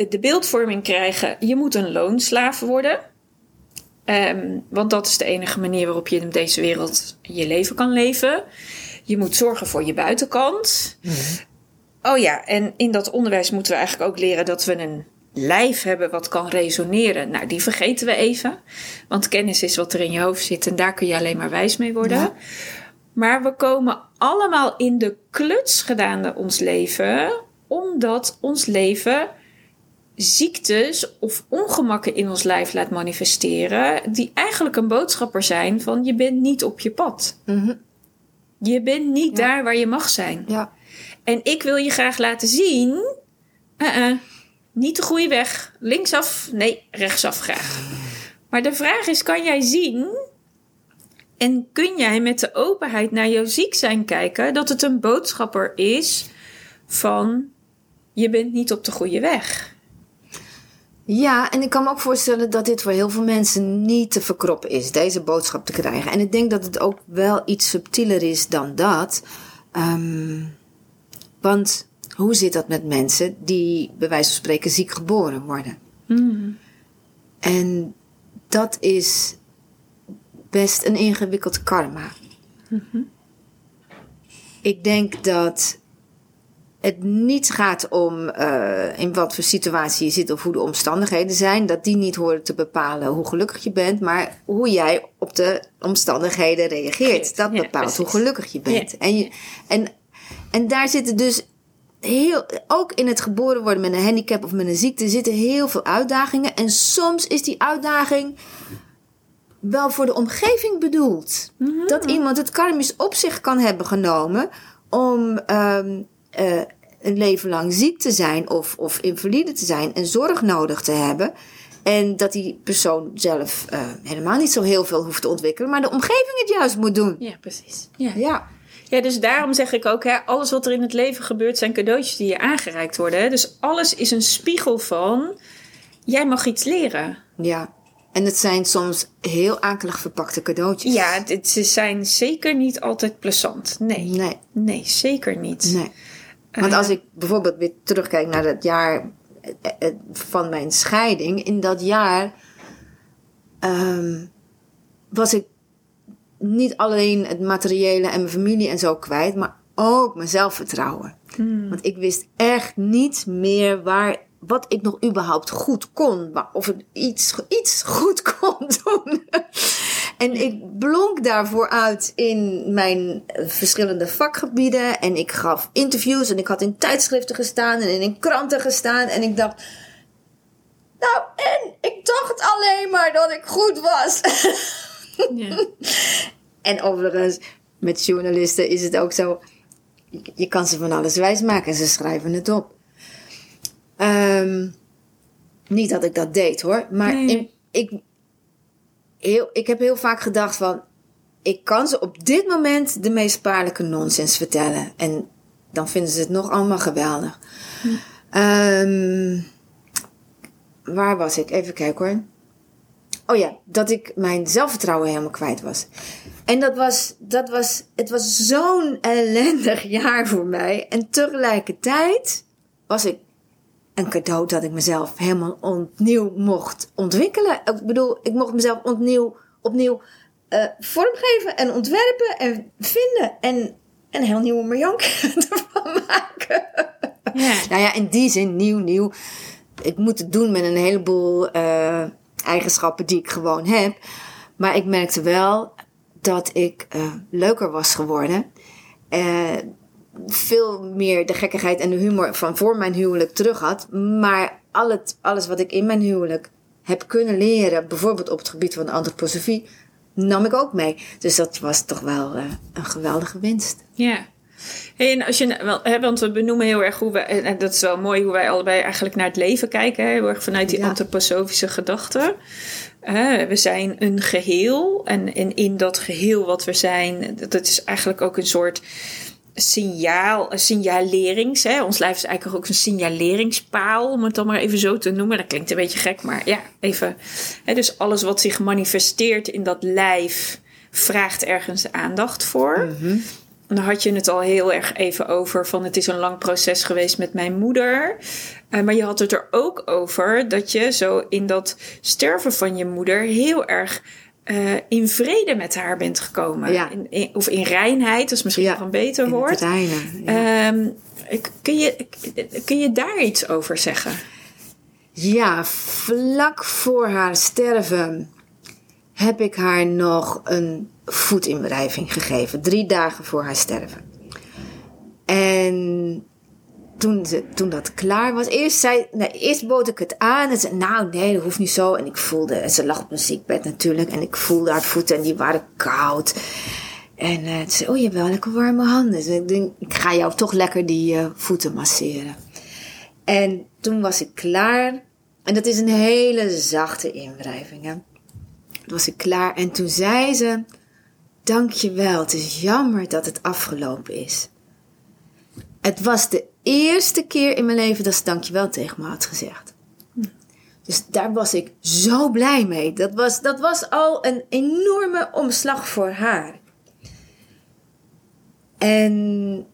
de beeldvorming krijgen: je moet een loonslaaf worden. Ehm, want dat is de enige manier waarop je in deze wereld je leven kan leven. Je moet zorgen voor je buitenkant. Oh ja, en in dat onderwijs moeten we eigenlijk ook leren dat we een lijf hebben wat kan resoneren. Nou, die vergeten we even. Want kennis is wat er in je hoofd zit en daar kun je alleen maar wijs mee worden. Ja. Maar we komen allemaal in de kluts gedaan ons leven, omdat ons leven ziektes of ongemakken in ons lijf laat manifesteren, die eigenlijk een boodschapper zijn van je bent niet op je pad. Mhm. Je bent niet Ja. daar waar je mag zijn. Ja. En ik wil je graag laten zien. uh-uh, niet de goede weg. Linksaf, nee, rechtsaf graag. Maar de vraag is: kan jij zien en kun jij met de openheid naar jouw ziek zijn kijken dat het een boodschapper is van je bent niet op de goede weg? Ja, en ik kan me ook voorstellen dat dit voor heel veel mensen niet te verkroppen is, deze boodschap te krijgen. En ik denk dat het ook wel iets subtieler is dan dat. Ehm, want hoe zit dat met mensen die bij wijze van spreken ziek geboren worden? En dat is best een ingewikkeld karma. Ik denk dat het niet gaat om eh, in wat voor situatie je zit of hoe de omstandigheden zijn. Dat die niet horen te bepalen hoe gelukkig je bent, maar hoe jij op de omstandigheden reageert. Dat Ja, bepaalt hoe gelukkig je bent. Ja. En, je, en, en daar zitten dus heel, ook in het geboren worden met een handicap of met een ziekte zitten heel veel uitdagingen. En soms is die uitdaging wel voor de omgeving bedoeld. Dat iemand het karmisch op zich kan hebben genomen om ehm, eh, een leven lang ziek te zijn of, of invalide te zijn en zorg nodig te hebben. En dat die persoon zelf eh, helemaal niet zo heel veel hoeft te ontwikkelen, maar de omgeving het juist moet doen. Ja, precies. Ja. Ja, Ja, dus daarom zeg ik ook, hè, alles wat er in het leven gebeurt zijn cadeautjes die je aangereikt worden. Hè? Dus alles is een spiegel van, jij mag iets leren. ja. En het zijn soms heel akelig verpakte cadeautjes. Ja, dit, ze zijn zeker niet altijd plezant. Nee. Nee, Nee, zeker niet. nee. Want Eh, als ik bijvoorbeeld weer terugkijk naar het jaar eh, eh, van mijn scheiding, in dat jaar ehm, was ik niet alleen het materiële en mijn familie en zo kwijt, maar ook mijn zelfvertrouwen. Want ik wist echt niet meer waar, wat ik nog überhaupt goed kon. Of ik iets, iets goed kon doen. En ik blonk daarvoor uit in mijn eh, verschillende vakgebieden. En ik gaf interviews en ik had in tijdschriften gestaan en in kranten gestaan. En ik dacht, nou en ik dacht alleen maar dat ik goed was. Ja. En overigens, met journalisten is het ook zo. je- kan ze van alles wijsmaken en ze schrijven het op. Ehm, niet dat ik dat deed hoor. Maar Nee. in- ik, heel, ik heb heel vaak gedacht van... Ik kan ze op dit moment de meest spaarlijke nonsens vertellen. En dan vinden ze het nog allemaal geweldig. Ehm, waar was ik? Even kijken hoor. Oh ja, dat ik mijn zelfvertrouwen helemaal kwijt was. En dat was, dat was, het was zo'n ellendig jaar voor mij. En tegelijkertijd was ik een cadeau dat ik mezelf helemaal opnieuw mocht ontwikkelen. Ik bedoel, ik mocht mezelf opnieuw, opnieuw eh, vormgeven en ontwerpen en vinden. En een heel nieuwe Marjank ervan maken. Ja. Nou ja, in die zin nieuw, nieuw. Ik moet het doen met een heleboel eh, eigenschappen die ik gewoon heb. Maar ik merkte wel dat ik eh, leuker was geworden. Veel meer de gekkigheid en de humor van voor mijn huwelijk terug had. Maar al het, alles wat ik in mijn huwelijk heb kunnen leren, bijvoorbeeld op het gebied van antroposofie, nam ik ook mee. Dus dat was toch wel eh, een geweldige winst. Ja. Hey, en als je, wel, hè, want we benoemen heel erg hoe we, en dat is wel mooi hoe wij allebei eigenlijk naar het leven kijken, hè, heel erg vanuit die Ja. antroposofische gedachten. Eh, we zijn een geheel en, en in dat geheel wat we zijn, dat is eigenlijk ook een soort signaal, een signalerings. Hè. Ons lijf is eigenlijk ook een signaleringspaal, om het dan maar even zo te noemen. Dat klinkt een beetje gek, maar ja, even. Hè, dus alles wat zich manifesteert in dat lijf vraagt ergens aandacht voor. dan had je het al heel erg even over van het is een lang proces geweest met mijn moeder. Uh, maar je had het er ook over dat je zo in dat sterven van je moeder heel erg uh, in vrede met haar bent gekomen. Ja. In, in, of in reinheid, dat is misschien Ja, nog een beter woord. ja. Ehm, kun, je, kun je daar iets over zeggen? Ja, vlak voor haar sterven heb ik haar nog een voetinwrijving gegeven. Drie dagen voor haar sterven. En toen, ze, toen dat klaar was, eerst, zei, nee, eerst bood ik het aan. En nou nee, dat hoeft niet zo. En ik voelde, en ze lag op een ziekbed natuurlijk. En ik voelde haar voeten en die waren koud. En uh, ze zei, oh je hebt wel lekker warme handen. Dus ik denk, ik ga jou toch lekker die uh, voeten masseren. En toen was ik klaar. En dat is een hele zachte inwrijving. Hè? Toen was ik klaar. En toen zei ze, dank je wel. Het is jammer dat het afgelopen is. Het was de eerste keer in mijn leven dat ze dankjewel tegen me had gezegd. Dus daar was ik zo blij mee. Dat was, dat was al een enorme omslag voor haar. En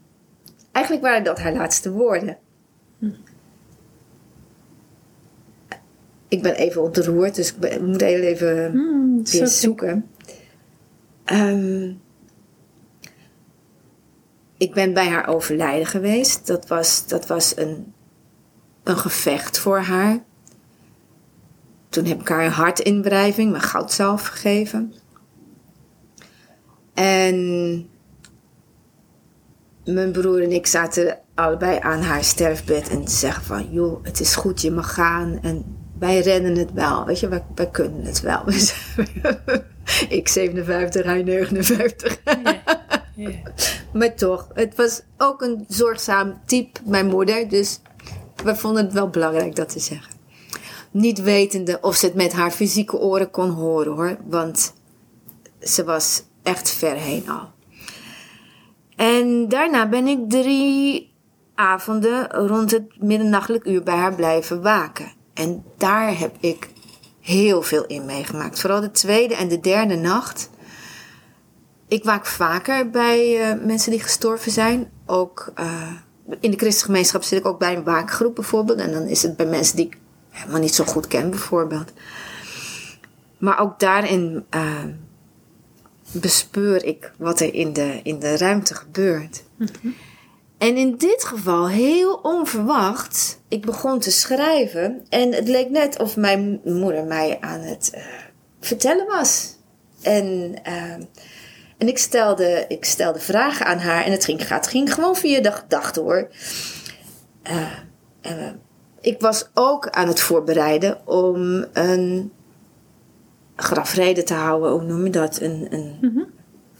eigenlijk waren dat haar laatste woorden. Ik ben even ontroerd, dus ik ben, moet heel even Hmm, weer zoeken. Um, ik ben bij haar overlijden geweest. Dat was, dat was een, een gevecht voor haar. Toen heb ik haar een hartinwrijving, mijn goudzalf gegeven. En mijn broer en ik zaten allebei aan haar sterfbed en zeggen van... joh, het is goed, je mag gaan en wij rennen het wel. Weet je, wij, kunnen het wel. ik 57, hij 59. Ja. Maar toch, het was ook een zorgzaam type, mijn moeder. Dus we vonden het wel belangrijk dat te zeggen. Niet wetende of ze het met haar fysieke oren kon horen hoor. Want ze was echt ver heen al. En daarna ben ik drie avonden rond het middernachtelijk uur bij haar blijven waken. En daar heb ik heel veel in meegemaakt. Vooral de tweede en de derde nacht. Ik waak vaker bij uh, mensen die gestorven zijn. Ook uh, in de christelijke gemeenschap zit ik ook bij een waakgroep bijvoorbeeld. En dan is het bij mensen die ik helemaal niet zo goed ken bijvoorbeeld. Maar ook daarin uh, bespeur ik wat er in de, in de ruimte gebeurt. Mm-hmm. En in dit geval heel onverwacht. Ik begon te schrijven. En het leek net of mijn moeder mij aan het uh, vertellen was. En, uh, en ik, stelde, ik stelde vragen aan haar. En het ging, het ging gewoon via de gedachte hoor. Uh, en, ik was ook aan het voorbereiden om een grafrede te houden. Hoe noem je dat? Een, een mm-hmm.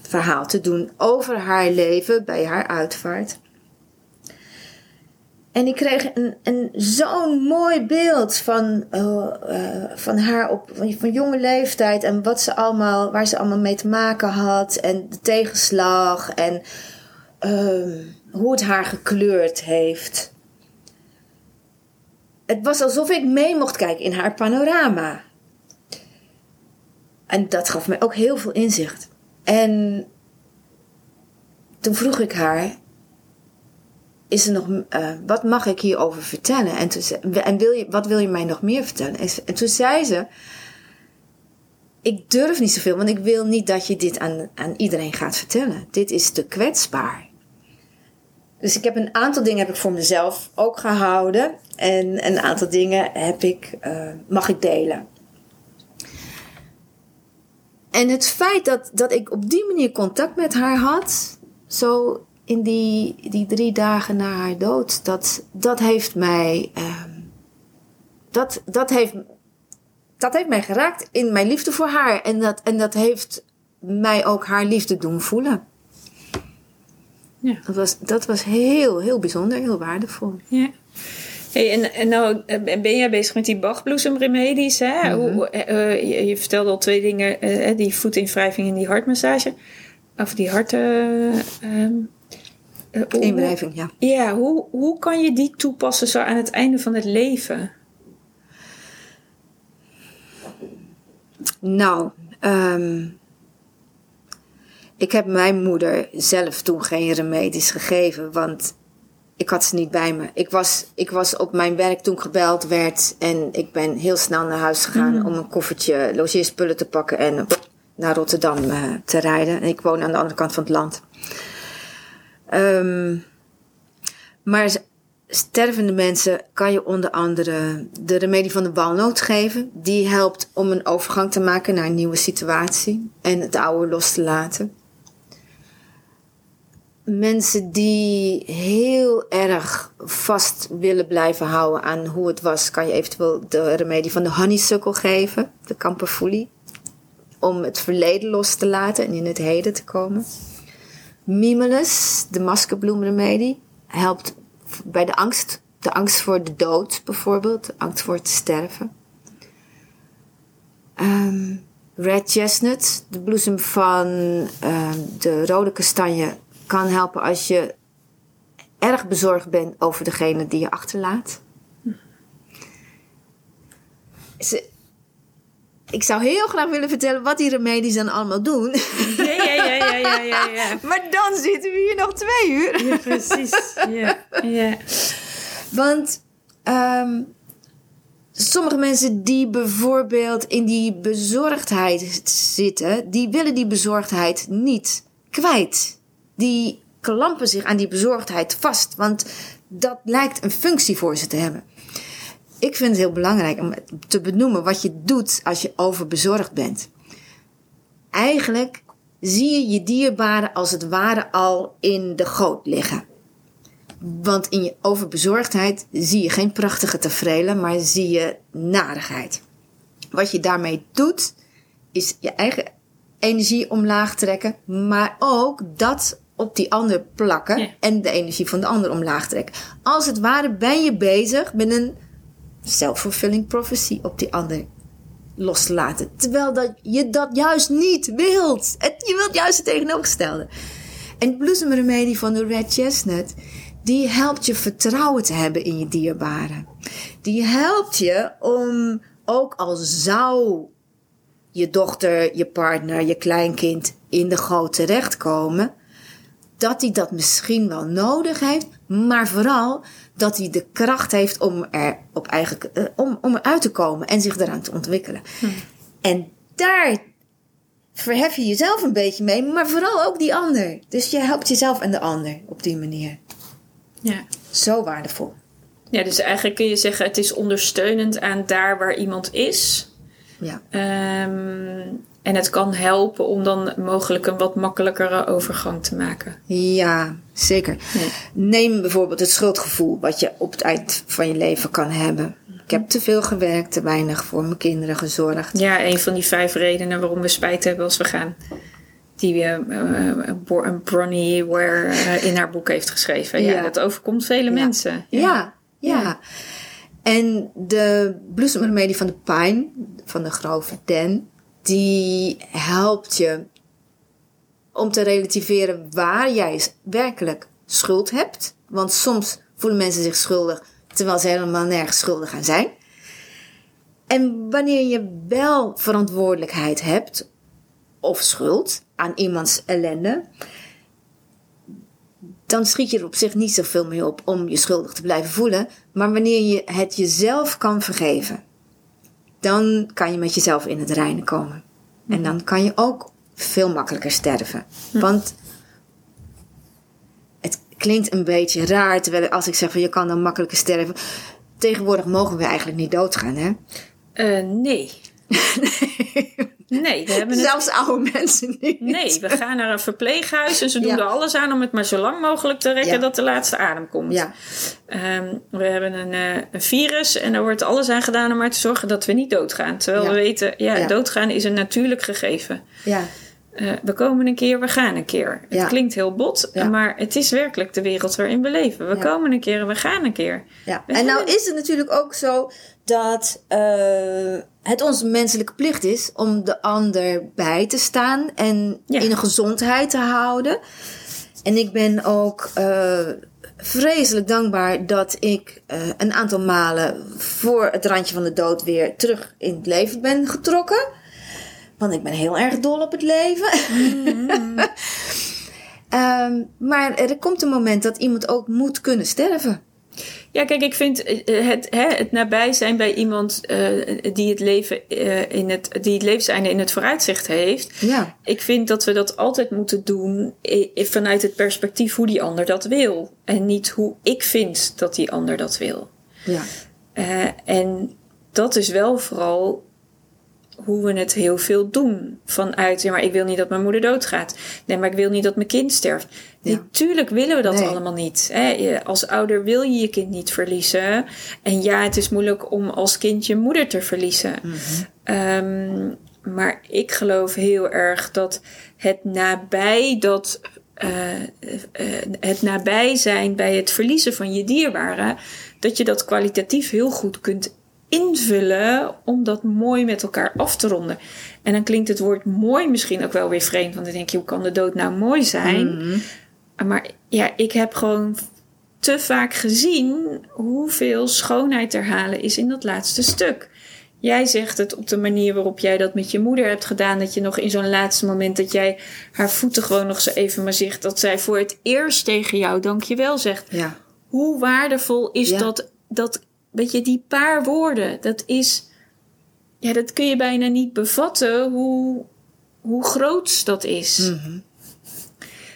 verhaal te doen over haar leven bij haar uitvaart. En ik kreeg een, een, zo'n mooi beeld van, uh, uh, van haar op van, jonge leeftijd en wat ze allemaal, waar ze allemaal mee te maken had en de tegenslag en uh, hoe het haar gekleurd heeft. Het was alsof ik mee mocht kijken in haar panorama. En dat gaf mij ook heel veel inzicht. En toen vroeg ik haar: is er nog, uh, wat mag ik hierover vertellen? En, en wil je, wat wil je mij nog meer vertellen? En, en, toen zei ze, ik durf niet zoveel, want ik wil niet dat je dit aan, aan iedereen gaat vertellen. Dit is te kwetsbaar. Dus ik heb een aantal dingen heb ik voor mezelf ook gehouden. En een aantal dingen heb ik, uh, mag ik delen. En het feit dat, dat ik op die manier contact met haar had, zo in die, die drie dagen na haar dood, dat, dat heeft mij. Um, dat, dat, heeft, dat heeft mij geraakt in mijn liefde voor haar. En dat, en dat heeft mij ook haar liefde doen voelen. Ja. Dat, was, dat was heel, heel bijzonder, heel waardevol. Ja. Hey, en, en nou ben jij bezig met die bachbloesemremedies. Hè? Mm-hmm. Hoe, uh, je, je, vertelde al twee dingen: uh, die voetinwrijving en die hartmassage. Of die harten. Uh, Uh, Inwrijving, ja. Ja, hoe, hoe kan je die toepassen zo aan het einde van het leven? Nou, um, ik heb mijn moeder zelf toen geen remedies gegeven, want ik had ze niet bij me. Ik was, ik was op mijn werk toen gebeld werd en ik ben heel snel naar huis gegaan om een koffertje logeerspullen te pakken en naar Rotterdam uh, te rijden. En ik woon aan de andere kant van het land. Um, maar stervende mensen kan je onder andere de remedie van de walnoot geven. Die helpt om een overgang te maken naar een nieuwe situatie en het oude los te laten. Mensen die heel erg vast willen blijven houden aan hoe het was, kan je eventueel de remedie van de honeysuckle geven, de kamperfoelie, om het verleden los te laten en in het heden te komen. Mimulus, de maskerbloemremedie, helpt bij de angst. De angst voor de dood bijvoorbeeld, de angst voor te sterven. Um, red chestnut, de bloesem van um, de rode kastanje, kan helpen als je erg bezorgd bent over degene die je achterlaat. Ze, ik zou heel graag willen vertellen wat die remedies dan allemaal doen. Ja, ja, ja, ja, ja, ja. maar dan zitten we hier nog twee uur. Ja, precies. Ja, ja. Want um, sommige mensen die bijvoorbeeld in die bezorgdheid zitten, die willen die bezorgdheid niet kwijt. Die klampen zich aan die bezorgdheid vast, want dat lijkt een functie voor ze te hebben ik vind het heel belangrijk om te benoemen wat je doet als je overbezorgd bent. Eigenlijk zie je je dierbaren als het ware al in de goot liggen. Want in je overbezorgdheid zie je geen prachtige tevreden, maar zie je narigheid. Wat je daarmee doet, is je eigen energie omlaag trekken, maar ook dat op die ander plakken en de energie van de ander omlaag trekken. Als het ware ben je bezig met een self-fulfilling prophecy op die ander los te laten. Terwijl dat je dat juist niet wilt. Je wilt juist het tegenovergestelde. En de bloesemremedie van de Red Chestnut, die helpt je vertrouwen te hebben in je dierbaren. Die helpt je om, ook al zou je dochter, je partner, je kleinkind in de goot terechtkomen, dat hij dat misschien wel nodig heeft, maar vooral dat hij de kracht heeft om, er op eigen, uh, om, om eruit te komen en zich eraan te ontwikkelen. Hm. En daar verhef je jezelf een beetje mee, maar vooral ook die ander. Dus je helpt jezelf en de ander op die manier. Ja. Zo waardevol. Ja, dus eigenlijk kun je zeggen, het is ondersteunend aan daar waar iemand is. Ja. Um, en het kan helpen om dan mogelijk een wat makkelijkere overgang te maken. Ja, zeker. Neem bijvoorbeeld het schuldgevoel wat je op het eind van je leven kan hebben. Ik heb te veel gewerkt, te weinig voor mijn kinderen gezorgd. Ja, een van die vijf redenen waarom we spijt hebben als we gaan. Die uh, uh, Bronnie Ware uh, in haar boek heeft geschreven. Ja, ja. dat overkomt vele ja. mensen. Ja. ja. ja. En de bloesemremedie van de pijn, van de grove den, die helpt je om te relativeren waar jij werkelijk schuld hebt. Want soms voelen mensen zich schuldig terwijl ze helemaal nergens schuldig aan zijn. En wanneer je wel verantwoordelijkheid hebt of schuld aan iemands ellende, dan schiet je er op zich niet zoveel mee op om je schuldig te blijven voelen. Maar wanneer je het jezelf kan vergeven, dan kan je met jezelf in het reinen komen. En dan kan je ook veel makkelijker sterven. Want het klinkt een beetje raar, terwijl als ik zeg van je kan dan makkelijker sterven. Tegenwoordig mogen we eigenlijk niet doodgaan, hè? Uh, nee. Nee, we hebben het... Zelfs oude mensen niet. Nee, we gaan naar een verpleeghuis en ze doen ja. er alles aan om het maar zo lang mogelijk te rekken ja. dat de laatste adem komt. Ja. Um, we hebben een, uh, een, virus en er wordt alles aan gedaan om maar te zorgen dat we niet doodgaan. Terwijl we weten, ja, doodgaan is een natuurlijk gegeven. Ja. Uh, we komen een keer, we gaan een keer. Het klinkt heel bot, maar het is werkelijk de wereld waarin we leven. We komen een keer en we gaan een keer. Ja. En nou is het natuurlijk ook zo dat uh, het onze menselijke plicht is om de ander bij te staan en ja. in gezondheid te houden. En ik ben ook uh, vreselijk dankbaar dat ik uh, een aantal malen voor het randje van de dood weer terug in het leven ben getrokken. Want ik ben heel erg dol op het leven. Ehm, maar er komt een moment dat iemand ook moet kunnen sterven. Ja, kijk, ik vind eh, het, hè, het nabij zijn bij iemand uh, die het leven uh, in het, die het in het vooruitzicht heeft. Ja. Ik vind dat we dat altijd moeten doen vanuit het perspectief hoe die ander dat wil. En niet hoe ik vind dat die ander dat wil. Ja. en dat is wel vooral hoe we het heel veel doen. Vanuit, ja, maar ik wil niet dat mijn moeder doodgaat. Nee, maar ik wil niet dat mijn kind sterft. Ja. Natuurlijk willen we dat allemaal niet. Hè? Als ouder wil je je kind niet verliezen. En ja, het is moeilijk om als kind je moeder te verliezen. Mhm. um, maar ik geloof heel erg dat het nabij dat. Uh, uh, het nabij zijn bij het verliezen van je dierbaren, dat je dat kwalitatief heel goed kunt invullen om dat mooi met elkaar af te ronden. En dan klinkt het woord mooi misschien ook wel weer vreemd, want dan denk je, hoe kan de dood nou mooi zijn? Mhm. Maar ja, ik heb gewoon te vaak gezien hoeveel schoonheid er halen is in dat laatste stuk. Jij zegt het op de manier waarop jij dat met je moeder hebt gedaan. Dat je nog in zo'n laatste moment dat jij haar voeten gewoon nog zo even maar zegt. Dat zij voor het eerst tegen jou dankjewel zegt. Ja. Hoe waardevol is Ja. dat, dat, weet je, die paar woorden. Dat is, ja, dat kun je bijna niet bevatten hoe, hoe groots dat is. Mhm.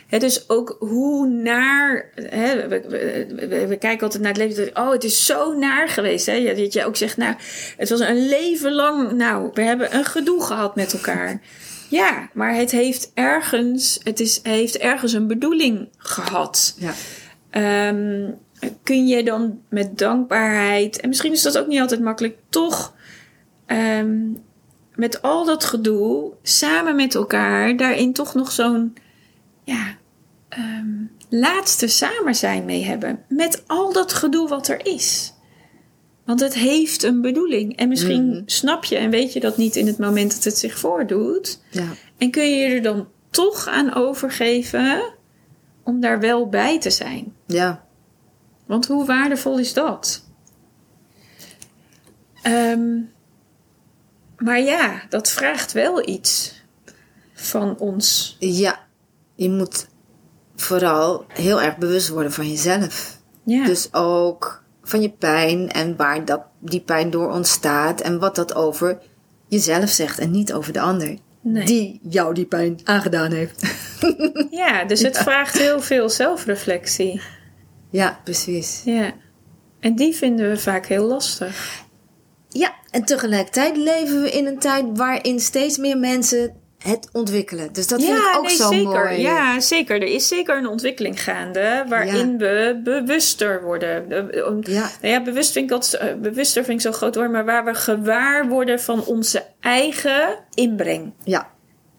Hè, dus ook hoe naar. Hè, we, we, kijken altijd naar het leven. Oh, het is zo naar geweest. Hè? Ja, Dat je ook zegt, nou, het was een leven lang. Nou, we hebben een gedoe gehad met elkaar. Ja, maar het heeft ergens, het is, heeft ergens een bedoeling gehad. Ja. Ehm, kun je dan met dankbaarheid, en misschien is dat ook niet altijd makkelijk, toch ehm, met al dat gedoe samen met elkaar daarin toch nog zo'n ja, ehm, laatste samen zijn mee hebben. Met al dat gedoe wat er is. Want het heeft een bedoeling. En misschien Mhm. snap je en weet je dat niet in het moment dat het zich voordoet. Ja. En kun je je er dan toch aan overgeven om daar wel bij te zijn. Ja. Want hoe waardevol is dat? Ehm, maar ja, dat vraagt wel iets van ons. Ja. Je moet vooral heel erg bewust worden van jezelf. Ja, Dus ook van je pijn en waar dat, die pijn door ontstaat. En wat dat over jezelf zegt en niet over de ander. Nee. Die jou die pijn aangedaan heeft. ja dus het vraagt heel veel zelfreflectie. Ja, precies. Ja. En die vinden we vaak heel lastig. Ja, en tegelijkertijd leven we in een tijd waarin steeds meer mensen het ontwikkelen. Dus dat vind ik ook nee, zo zeker. mooi. Ja, zeker. Er is zeker een ontwikkeling gaande waarin we bewuster worden. Ja. Nou ja, bewust vind ik altijd, eh, bewuster vind ik zo'n groot woord, maar waar we gewaar worden van onze eigen inbreng Ja,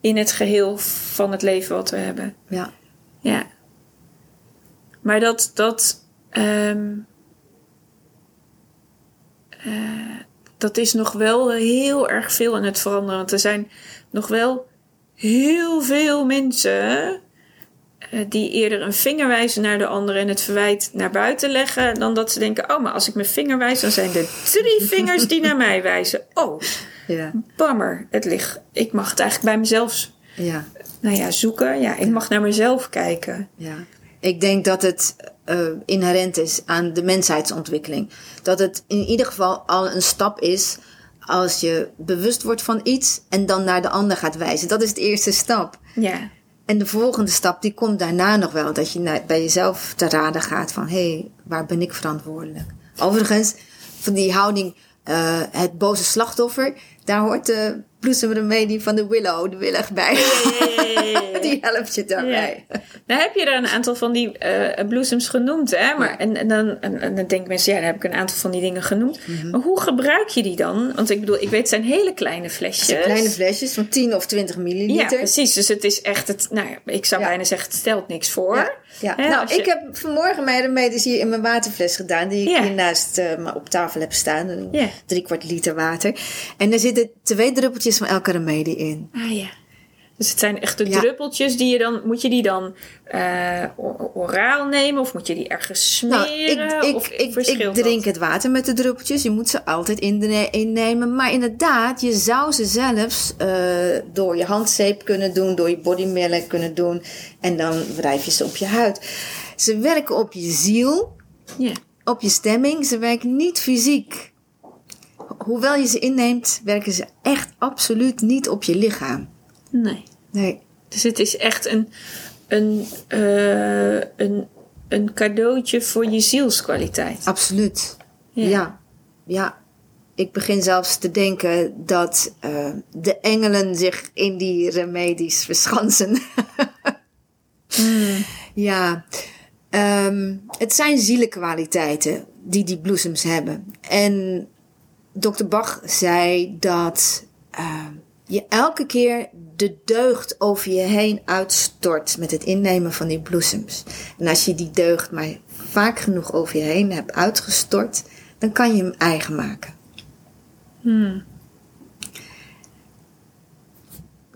in het geheel van het leven wat we hebben. ja. Ja. Maar dat, dat, ehm, eh, dat is nog wel heel erg veel aan het veranderen. Want er zijn nog wel heel veel mensen eh, die eerder een vinger wijzen naar de ander en het verwijt naar buiten leggen. Dan dat ze denken, oh, maar als ik mijn vinger wijs, dan zijn er drie vingers die naar mij wijzen. Oh, Ja, bammer. Het ligt, ik mag het eigenlijk bij mezelf, ja, nou ja, zoeken. Ja, ik mag naar mezelf kijken. ja. Ik denk dat het eh, inherent is aan de menshheidsontwikkeling. Dat het in ieder geval al een stap is als je bewust wordt van iets en dan naar de ander gaat wijzen. Dat is de eerste stap. Ja. En de volgende stap die komt daarna nog wel. Dat je naar, bij jezelf te raden gaat van... hé, hey, waar ben ik verantwoordelijk? Overigens, van die houding... eh, het boze slachtoffer... daar hoort de bloesemremedie van de Willow, de Willig bij. die helpt je daarbij. Ja. Nou heb je er een aantal van die eh, bloesems genoemd, hè? Maar, Ja. en, en, dan, en, en dan denken mensen, ja, dan heb ik een aantal van die dingen genoemd. Mhm. Maar hoe gebruik je die dan? Want ik bedoel, ik weet, het zijn hele kleine flesjes. Kleine flesjes van 10 of 20 Ja, milliliter. precies. Dus het is echt, het, nou ja, ik zou Ja. bijna zeggen, het stelt niks voor. Ja, nou, je- ik heb vanmorgen mijn remedies hier in mijn waterfles gedaan. Die ik Ja. hier naast me op tafel heb staan. Ja. Drie kwart liter water. En er zitten twee druppeltjes van elke remedie in. Ah ja. Dus het zijn echt de Ja. druppeltjes die je dan... Moet je die dan eh, oraal nemen? Of moet je die ergens Nou, smeren? ik, ik, of ik, verschilt ik drink het water met de druppeltjes. Je moet ze altijd inne- innemen. Maar inderdaad, je zou ze zelfs eh, door je handzeep kunnen doen, door je bodymilk kunnen doen. En dan wrijf je ze op je huid. Ze werken op je ziel, Ja. op je stemming. Ze werken niet fysiek. Hoewel je ze inneemt, werken ze echt absoluut niet op je lichaam. Nee. Nee. Dus het is echt een, een, eh, een, een cadeautje voor je zielskwaliteit. Absoluut. Ja. Ja. ja. Ik begin zelfs te denken dat eh, de engelen zich in die remedies verschansen. Ja. Ehm, het zijn zielenkwaliteiten die die bloesems hebben. En Dr. Bach zei dat ehm, je elke keer de deugd over je heen uitstort met het innemen van die bloesems. En als je die deugd maar vaak genoeg over je heen hebt uitgestort, dan kan je hem eigen maken.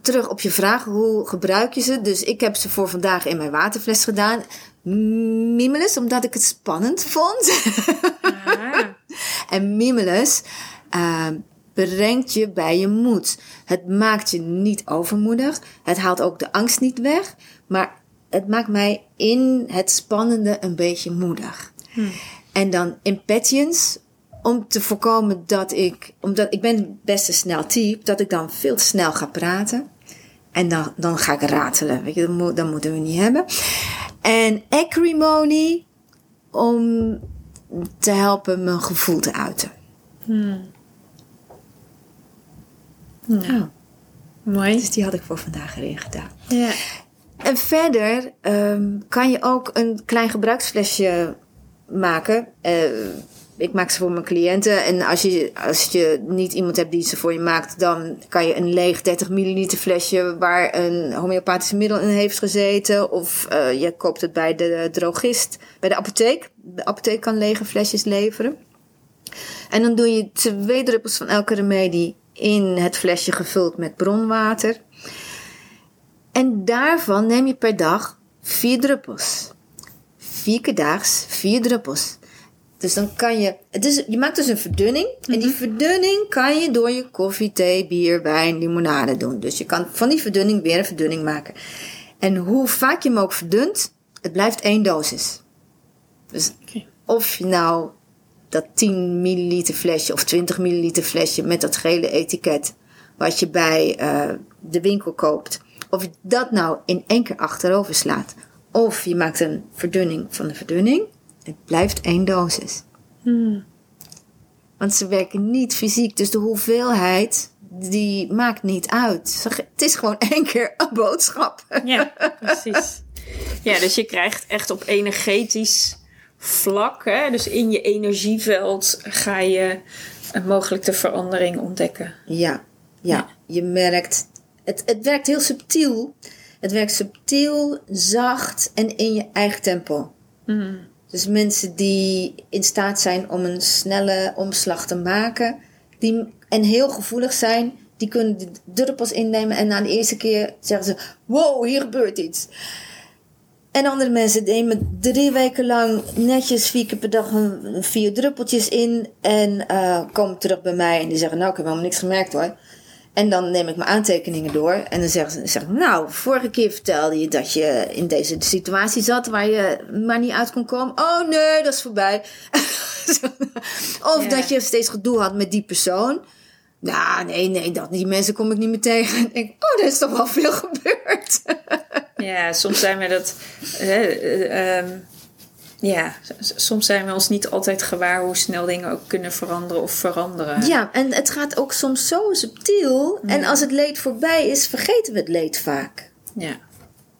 Terug op je vraag, hoe gebruik je ze? Dus ik heb ze voor vandaag in mijn waterfles gedaan. Mimulus, omdat ik het spannend vond. Ah. En Mimulus eh, brengt je bij je moed. Het maakt je niet overmoedig. Het haalt ook de angst niet weg. Maar het maakt mij in het spannende een beetje moedig. En dan impatience. Om te voorkomen dat ik, omdat ik ben best een snel type, dat ik dan veel te snel ga praten. En dan, dan ga ik ratelen. Weet je, dat, moet, dat moeten we niet hebben. En acrimony, om te helpen mijn gevoel te uiten. Nou, Mooi. dus die had ik voor vandaag erin gedaan. Ja. En verder ehm, kan je ook een klein gebruiksflesje maken. Eh, ik maak ze voor mijn cliënten. En als je, als je niet iemand hebt die ze voor je maakt, dan kan je een leeg 30 milliliter flesje waar een homeopathisch middel in heeft gezeten. Of eh, je koopt het bij de drogist, bij de apotheek. De apotheek kan lege flesjes leveren. En dan doe je twee druppels van elke remedie in het flesje gevuld met bronwater. En daarvan neem je per dag vier druppels. Vier keer daags vier druppels. Dus dan kan je. Dus je maakt dus een verdunning. En die verdunning kan je door je koffie, thee, bier, wijn, limonade doen. Dus je kan van die verdunning weer een verdunning maken. En hoe vaak je hem ook verdunt, het blijft één dosis. Dus of je nou dat 10 milliliter flesje of 20 milliliter flesje met dat gele etiket, wat je bij eh, de winkel koopt, of je dat nou in één keer achterover slaat, of je maakt een verdunning van de verdunning, het blijft één dosis. Want ze werken niet fysiek, dus de hoeveelheid die maakt niet uit. Het is gewoon één keer een boodschap. Ja, precies. Ja, dus je krijgt echt op energetisch vlak, hè, dus in je energieveld, ga je mogelijk de verandering ontdekken. Ja, ja. Je merkt, het, het werkt heel subtiel. Het werkt subtiel, zacht en in je eigen tempo. Dus mensen die in staat zijn om een snelle omslag te maken, die, en heel gevoelig zijn, die kunnen de druppels innemen en na de eerste keer zeggen ze: Wow, hier gebeurt iets. En andere mensen nemen drie weken lang netjes vier keer per dag een, vier druppeltjes in. En eh, komen terug bij mij en die zeggen: Nou, ik heb helemaal niks gemerkt hoor. En dan neem ik mijn aantekeningen door. En dan zeggen ze: zeg, Nou, vorige keer vertelde je dat je in deze situatie zat waar je maar niet uit kon komen. Oh nee, dat is voorbij. of Ja. dat je steeds gedoe had met die persoon. Nou, nee, nee, dat, die mensen kom ik niet meer tegen. En ik denk, oh, er is toch wel veel gebeurd. Ja, soms zijn we dat. hè, eh, ehm, ja, soms zijn we ons niet altijd gewaar hoe snel dingen ook kunnen veranderen of veranderen. Ja, en het gaat ook soms zo subtiel. En als het leed voorbij is, vergeten we het leed vaak. Ja.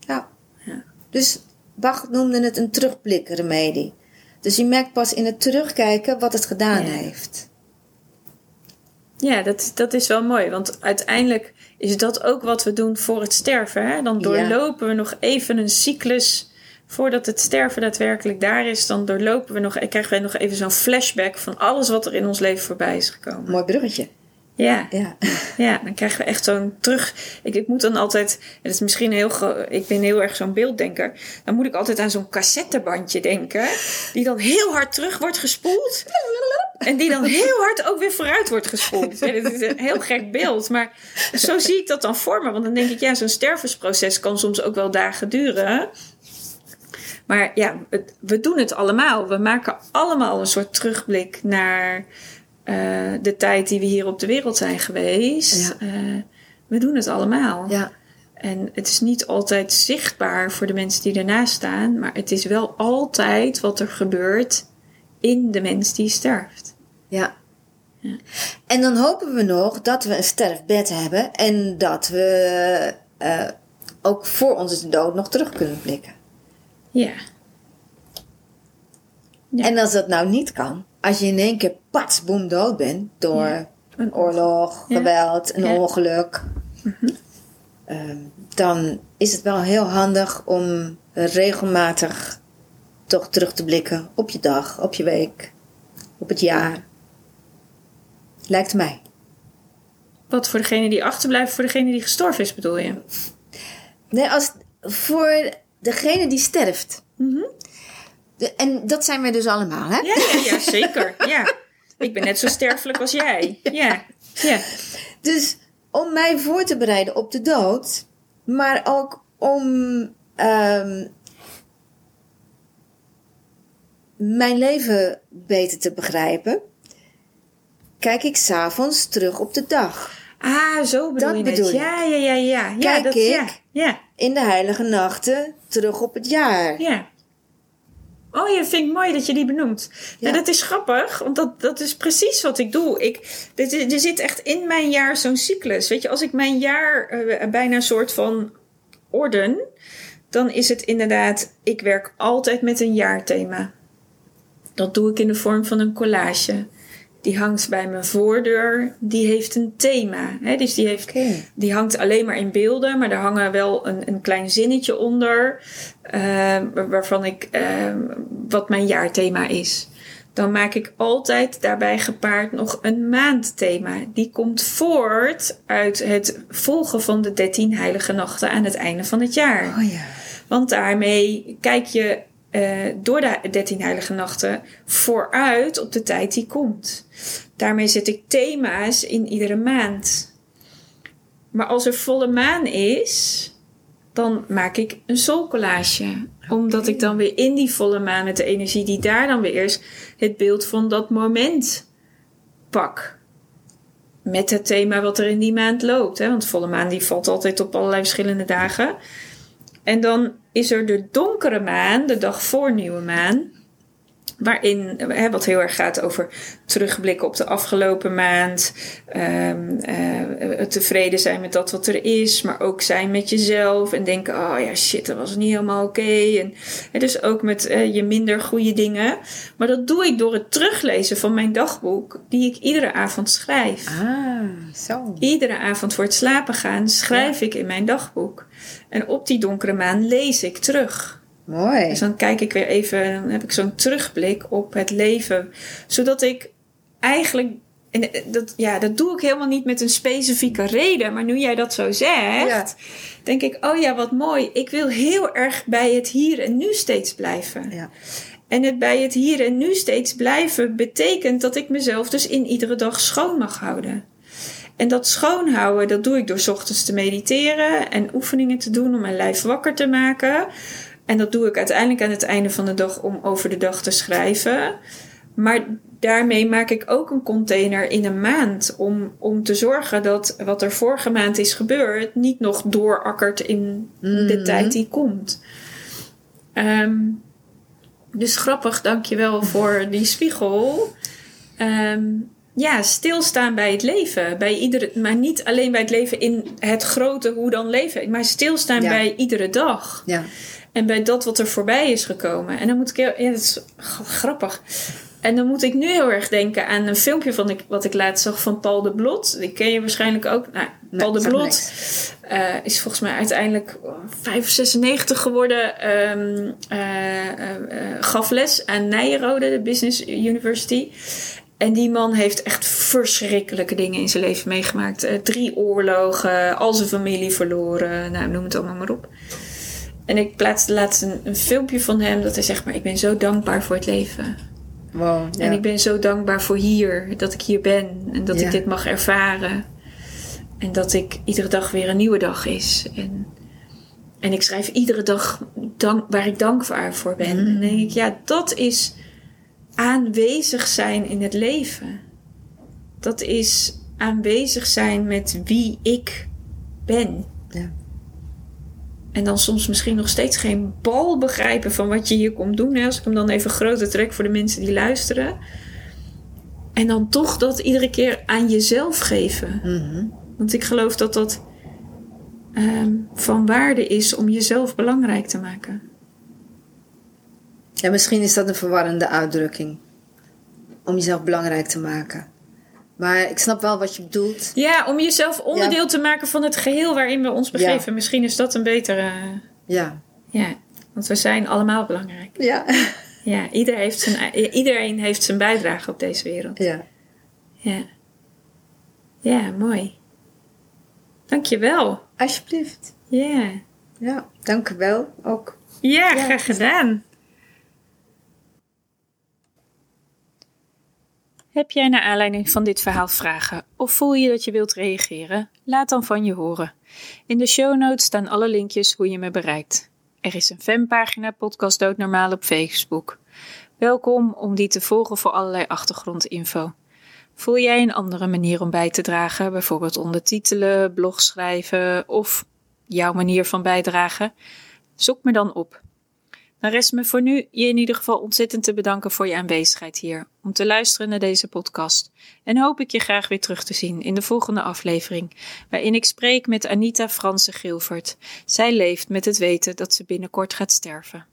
Ja. Ja. Dus Bach noemde het een terugblikremedie. Dus je merkt pas in het terugkijken wat het gedaan Ja. heeft. Ja, dat, dat is wel mooi. Want uiteindelijk is dat ook wat we doen voor het sterven. Hè? Dan doorlopen we nog even een cyclus. Voordat het sterven daadwerkelijk daar is, dan doorlopen we nog, krijgen we nog even zo'n flashback van alles wat er in ons leven voorbij is gekomen. Mooi bruggetje. Ja. Ja. Ja, dan krijgen we echt zo'n terug. Ik, ik moet dan altijd, en dat is misschien heel, ik ben heel erg zo'n beelddenker. Dan moet ik altijd aan zo'n cassettebandje denken, die dan heel hard terug wordt gespoeld. En die dan heel hard ook weer vooruit wordt gespoeld. Ja, dit is een heel gek beeld, maar zo zie ik dat dan voor me. Want dan denk ik, ja, zo'n stervensproces kan soms ook wel dagen duren. Maar ja, het- we doen het allemaal. We maken allemaal een soort terugblik naar eh, de tijd die we hier op de wereld zijn geweest. Ja. Eh, we doen het allemaal. Ja. En het is niet altijd zichtbaar voor de mensen die ernaast staan, maar het is wel altijd wat er gebeurt in de mens die sterft. Ja. En dan hopen we nog dat we een sterfbed hebben en dat we eh, ook voor onze dood nog terug kunnen blikken. Ja. Ja. En als dat nou niet kan, als je in één keer pats boem dood bent door Ja. een oorlog, Ja. geweld, een Ja. ongeluk, ehm, dan is het wel heel handig om regelmatig toch terug te blikken op je dag, op je week, op het jaar. Lijkt mij. Wat voor degene die achterblijft, voor degene die gestorven is, bedoel je? Nee, als, voor degene die sterft. De- en dat zijn wij dus allemaal, hè? Ja, ja, ja zeker. Ja. Ik ben net zo sterfelijk als jij. Ja. Ja. Dus om mij voor te bereiden op de dood, maar ook om ehm, mijn leven beter te begrijpen, kijk ik s'avonds terug op de dag. Ah, zo bedoel Dat je het. bedoel ik. Ja, ja, ja, ja. ja Kijk dat, ik. Ja, ja, In de heilige nachten terug op het jaar. ja. Oh, ja, vind ik mooi dat je die benoemt. Ja. Ja. dat is grappig, want dat, dat is precies wat ik doe. Ik, dit, er zit echt in mijn jaar zo'n cyclus. Weet je, als ik mijn jaar eh, bijna een soort van orden, dan is het inderdaad, ik werk altijd met een jaarthema. Dat doe ik in de vorm van een collage. Die hangt bij mijn voordeur. Die heeft een thema. Hè? Dus die, heeft, die hangt alleen maar in beelden, maar daar hangen wel een, een klein zinnetje onder. eh, waarvan ik, eh, wat mijn jaarthema is. Dan maak ik altijd daarbij gepaard nog een maandthema. Die komt voort uit het volgen van de 13 heilige nachten aan het einde van het jaar. Oh ja. Want daarmee kijk je eh, door de 13 heilige nachten vooruit op de tijd die komt. Daarmee zet ik thema's in iedere maand. Maar als er volle maan is, dan maak ik een solcollage. Omdat ik dan weer in die volle maan met de energie die daar dan weer is, het beeld van dat moment pak. Met het thema wat er in die maand loopt. Hè? Want volle maan die valt altijd op allerlei verschillende dagen. En dan is er de donkere maan, de dag voor nieuwe maan. Waarin, hè, wat heel erg gaat over terugblikken op de afgelopen maand. ehm, eh, tevreden zijn met dat wat er is. Maar ook zijn met jezelf. En denken, oh ja, shit, dat was niet helemaal oké. En dus ook met eh, je minder goede dingen. Maar dat doe ik door het teruglezen van mijn dagboek. Die ik iedere avond schrijf. Ah, zo. Iedere avond voor het slapen gaan schrijf ik in mijn dagboek. En op die donkere maan lees ik terug. Mooi. Dus dan kijk ik weer even, dan heb ik zo'n terugblik op het leven. Zodat ik eigenlijk, en dat, ja, dat doe ik helemaal niet met een specifieke reden. Maar nu jij dat zo zegt, Ja. denk ik, oh ja, wat mooi. Ik wil heel erg bij het hier en nu steeds blijven. Ja. En het bij het hier en nu steeds blijven betekent dat ik mezelf dus in iedere dag schoon mag houden. En dat schoonhouden, dat doe ik door 's ochtends te mediteren en oefeningen te doen om mijn lijf wakker te maken. En dat doe ik uiteindelijk aan het einde van de dag om over de dag te schrijven. Maar daarmee maak ik ook een container in een maand om, om te zorgen dat wat er vorige maand is gebeurd niet nog doorakkert in de tijd die komt. Ehm, dus grappig, dankjewel voor die spiegel. Ehm, ja, stilstaan bij het leven. Bij iedere, maar niet alleen bij het leven in het grote hoe dan leven. Maar stilstaan Ja. bij iedere dag. Ja. En bij dat wat er voorbij is gekomen. En dan moet ik heel, ja, dat is grappig. En dan moet ik nu heel erg denken aan een filmpje van ik, wat ik laatst zag van Paul de Blot. Die ken je waarschijnlijk ook. Nou, Paul de Blot eh, is volgens mij uiteindelijk 95 geworden. ehm, eh, eh, gaf les aan Nijrode, de Business University. En die man heeft echt verschrikkelijke dingen in zijn leven meegemaakt. Drie oorlogen, al zijn familie verloren, nou, noem het allemaal maar op. En ik plaatste laatst een, een filmpje van hem dat hij zegt maar ik ben zo dankbaar voor het leven. Wow, ja. En ik ben zo dankbaar voor hier, dat ik hier ben en dat Ja. ik dit mag ervaren. En dat ik iedere dag weer een nieuwe dag is. En, en ik schrijf iedere dag dank, waar ik dankbaar voor ben. En dan denk ik, ja, dat is aanwezig zijn in het leven. Dat is aanwezig zijn met wie ik ben. Ja. En dan soms misschien nog steeds geen bal begrijpen van wat je hier komt doen. Hè? Als ik hem dan even groter trek voor de mensen die luisteren. En dan toch dat iedere keer aan jezelf geven. Mhm. Want ik geloof dat dat ehm, van waarde is om jezelf belangrijk te maken. Ja, misschien is dat een verwarrende uitdrukking. Om jezelf belangrijk te maken. Maar ik snap wel wat je bedoelt. Ja, om jezelf onderdeel Ja. te maken van het geheel waarin we ons begeven. Misschien is dat een betere. Ja. Ja, want we zijn allemaal belangrijk. Ja. Ja, ieder heeft zijn, iedereen heeft zijn bijdrage op deze wereld. Ja. Ja. Ja, mooi. Dankjewel. Alsjeblieft. Ja. Ja, dank u wel ook. Ja, Ja. graag gedaan. Heb jij naar aanleiding van dit verhaal vragen of voel je dat je wilt reageren? Laat dan van je horen. In de show notes staan alle linkjes hoe je me bereikt. Er is een fanpagina Podcast Doodnormaal op Facebook. Welkom om die te volgen voor allerlei achtergrondinfo. Voel jij een andere manier om bij te dragen, bijvoorbeeld ondertitelen, blog schrijven of jouw manier van bijdragen? Zoek me dan op. Dan rest me voor nu je in ieder geval ontzettend te bedanken voor je aanwezigheid hier, om te luisteren naar deze podcast. En hoop ik je graag weer terug te zien in de volgende aflevering, waarin ik spreek met Anita Franse Gilvert. Zij leeft met het weten dat ze binnenkort gaat sterven.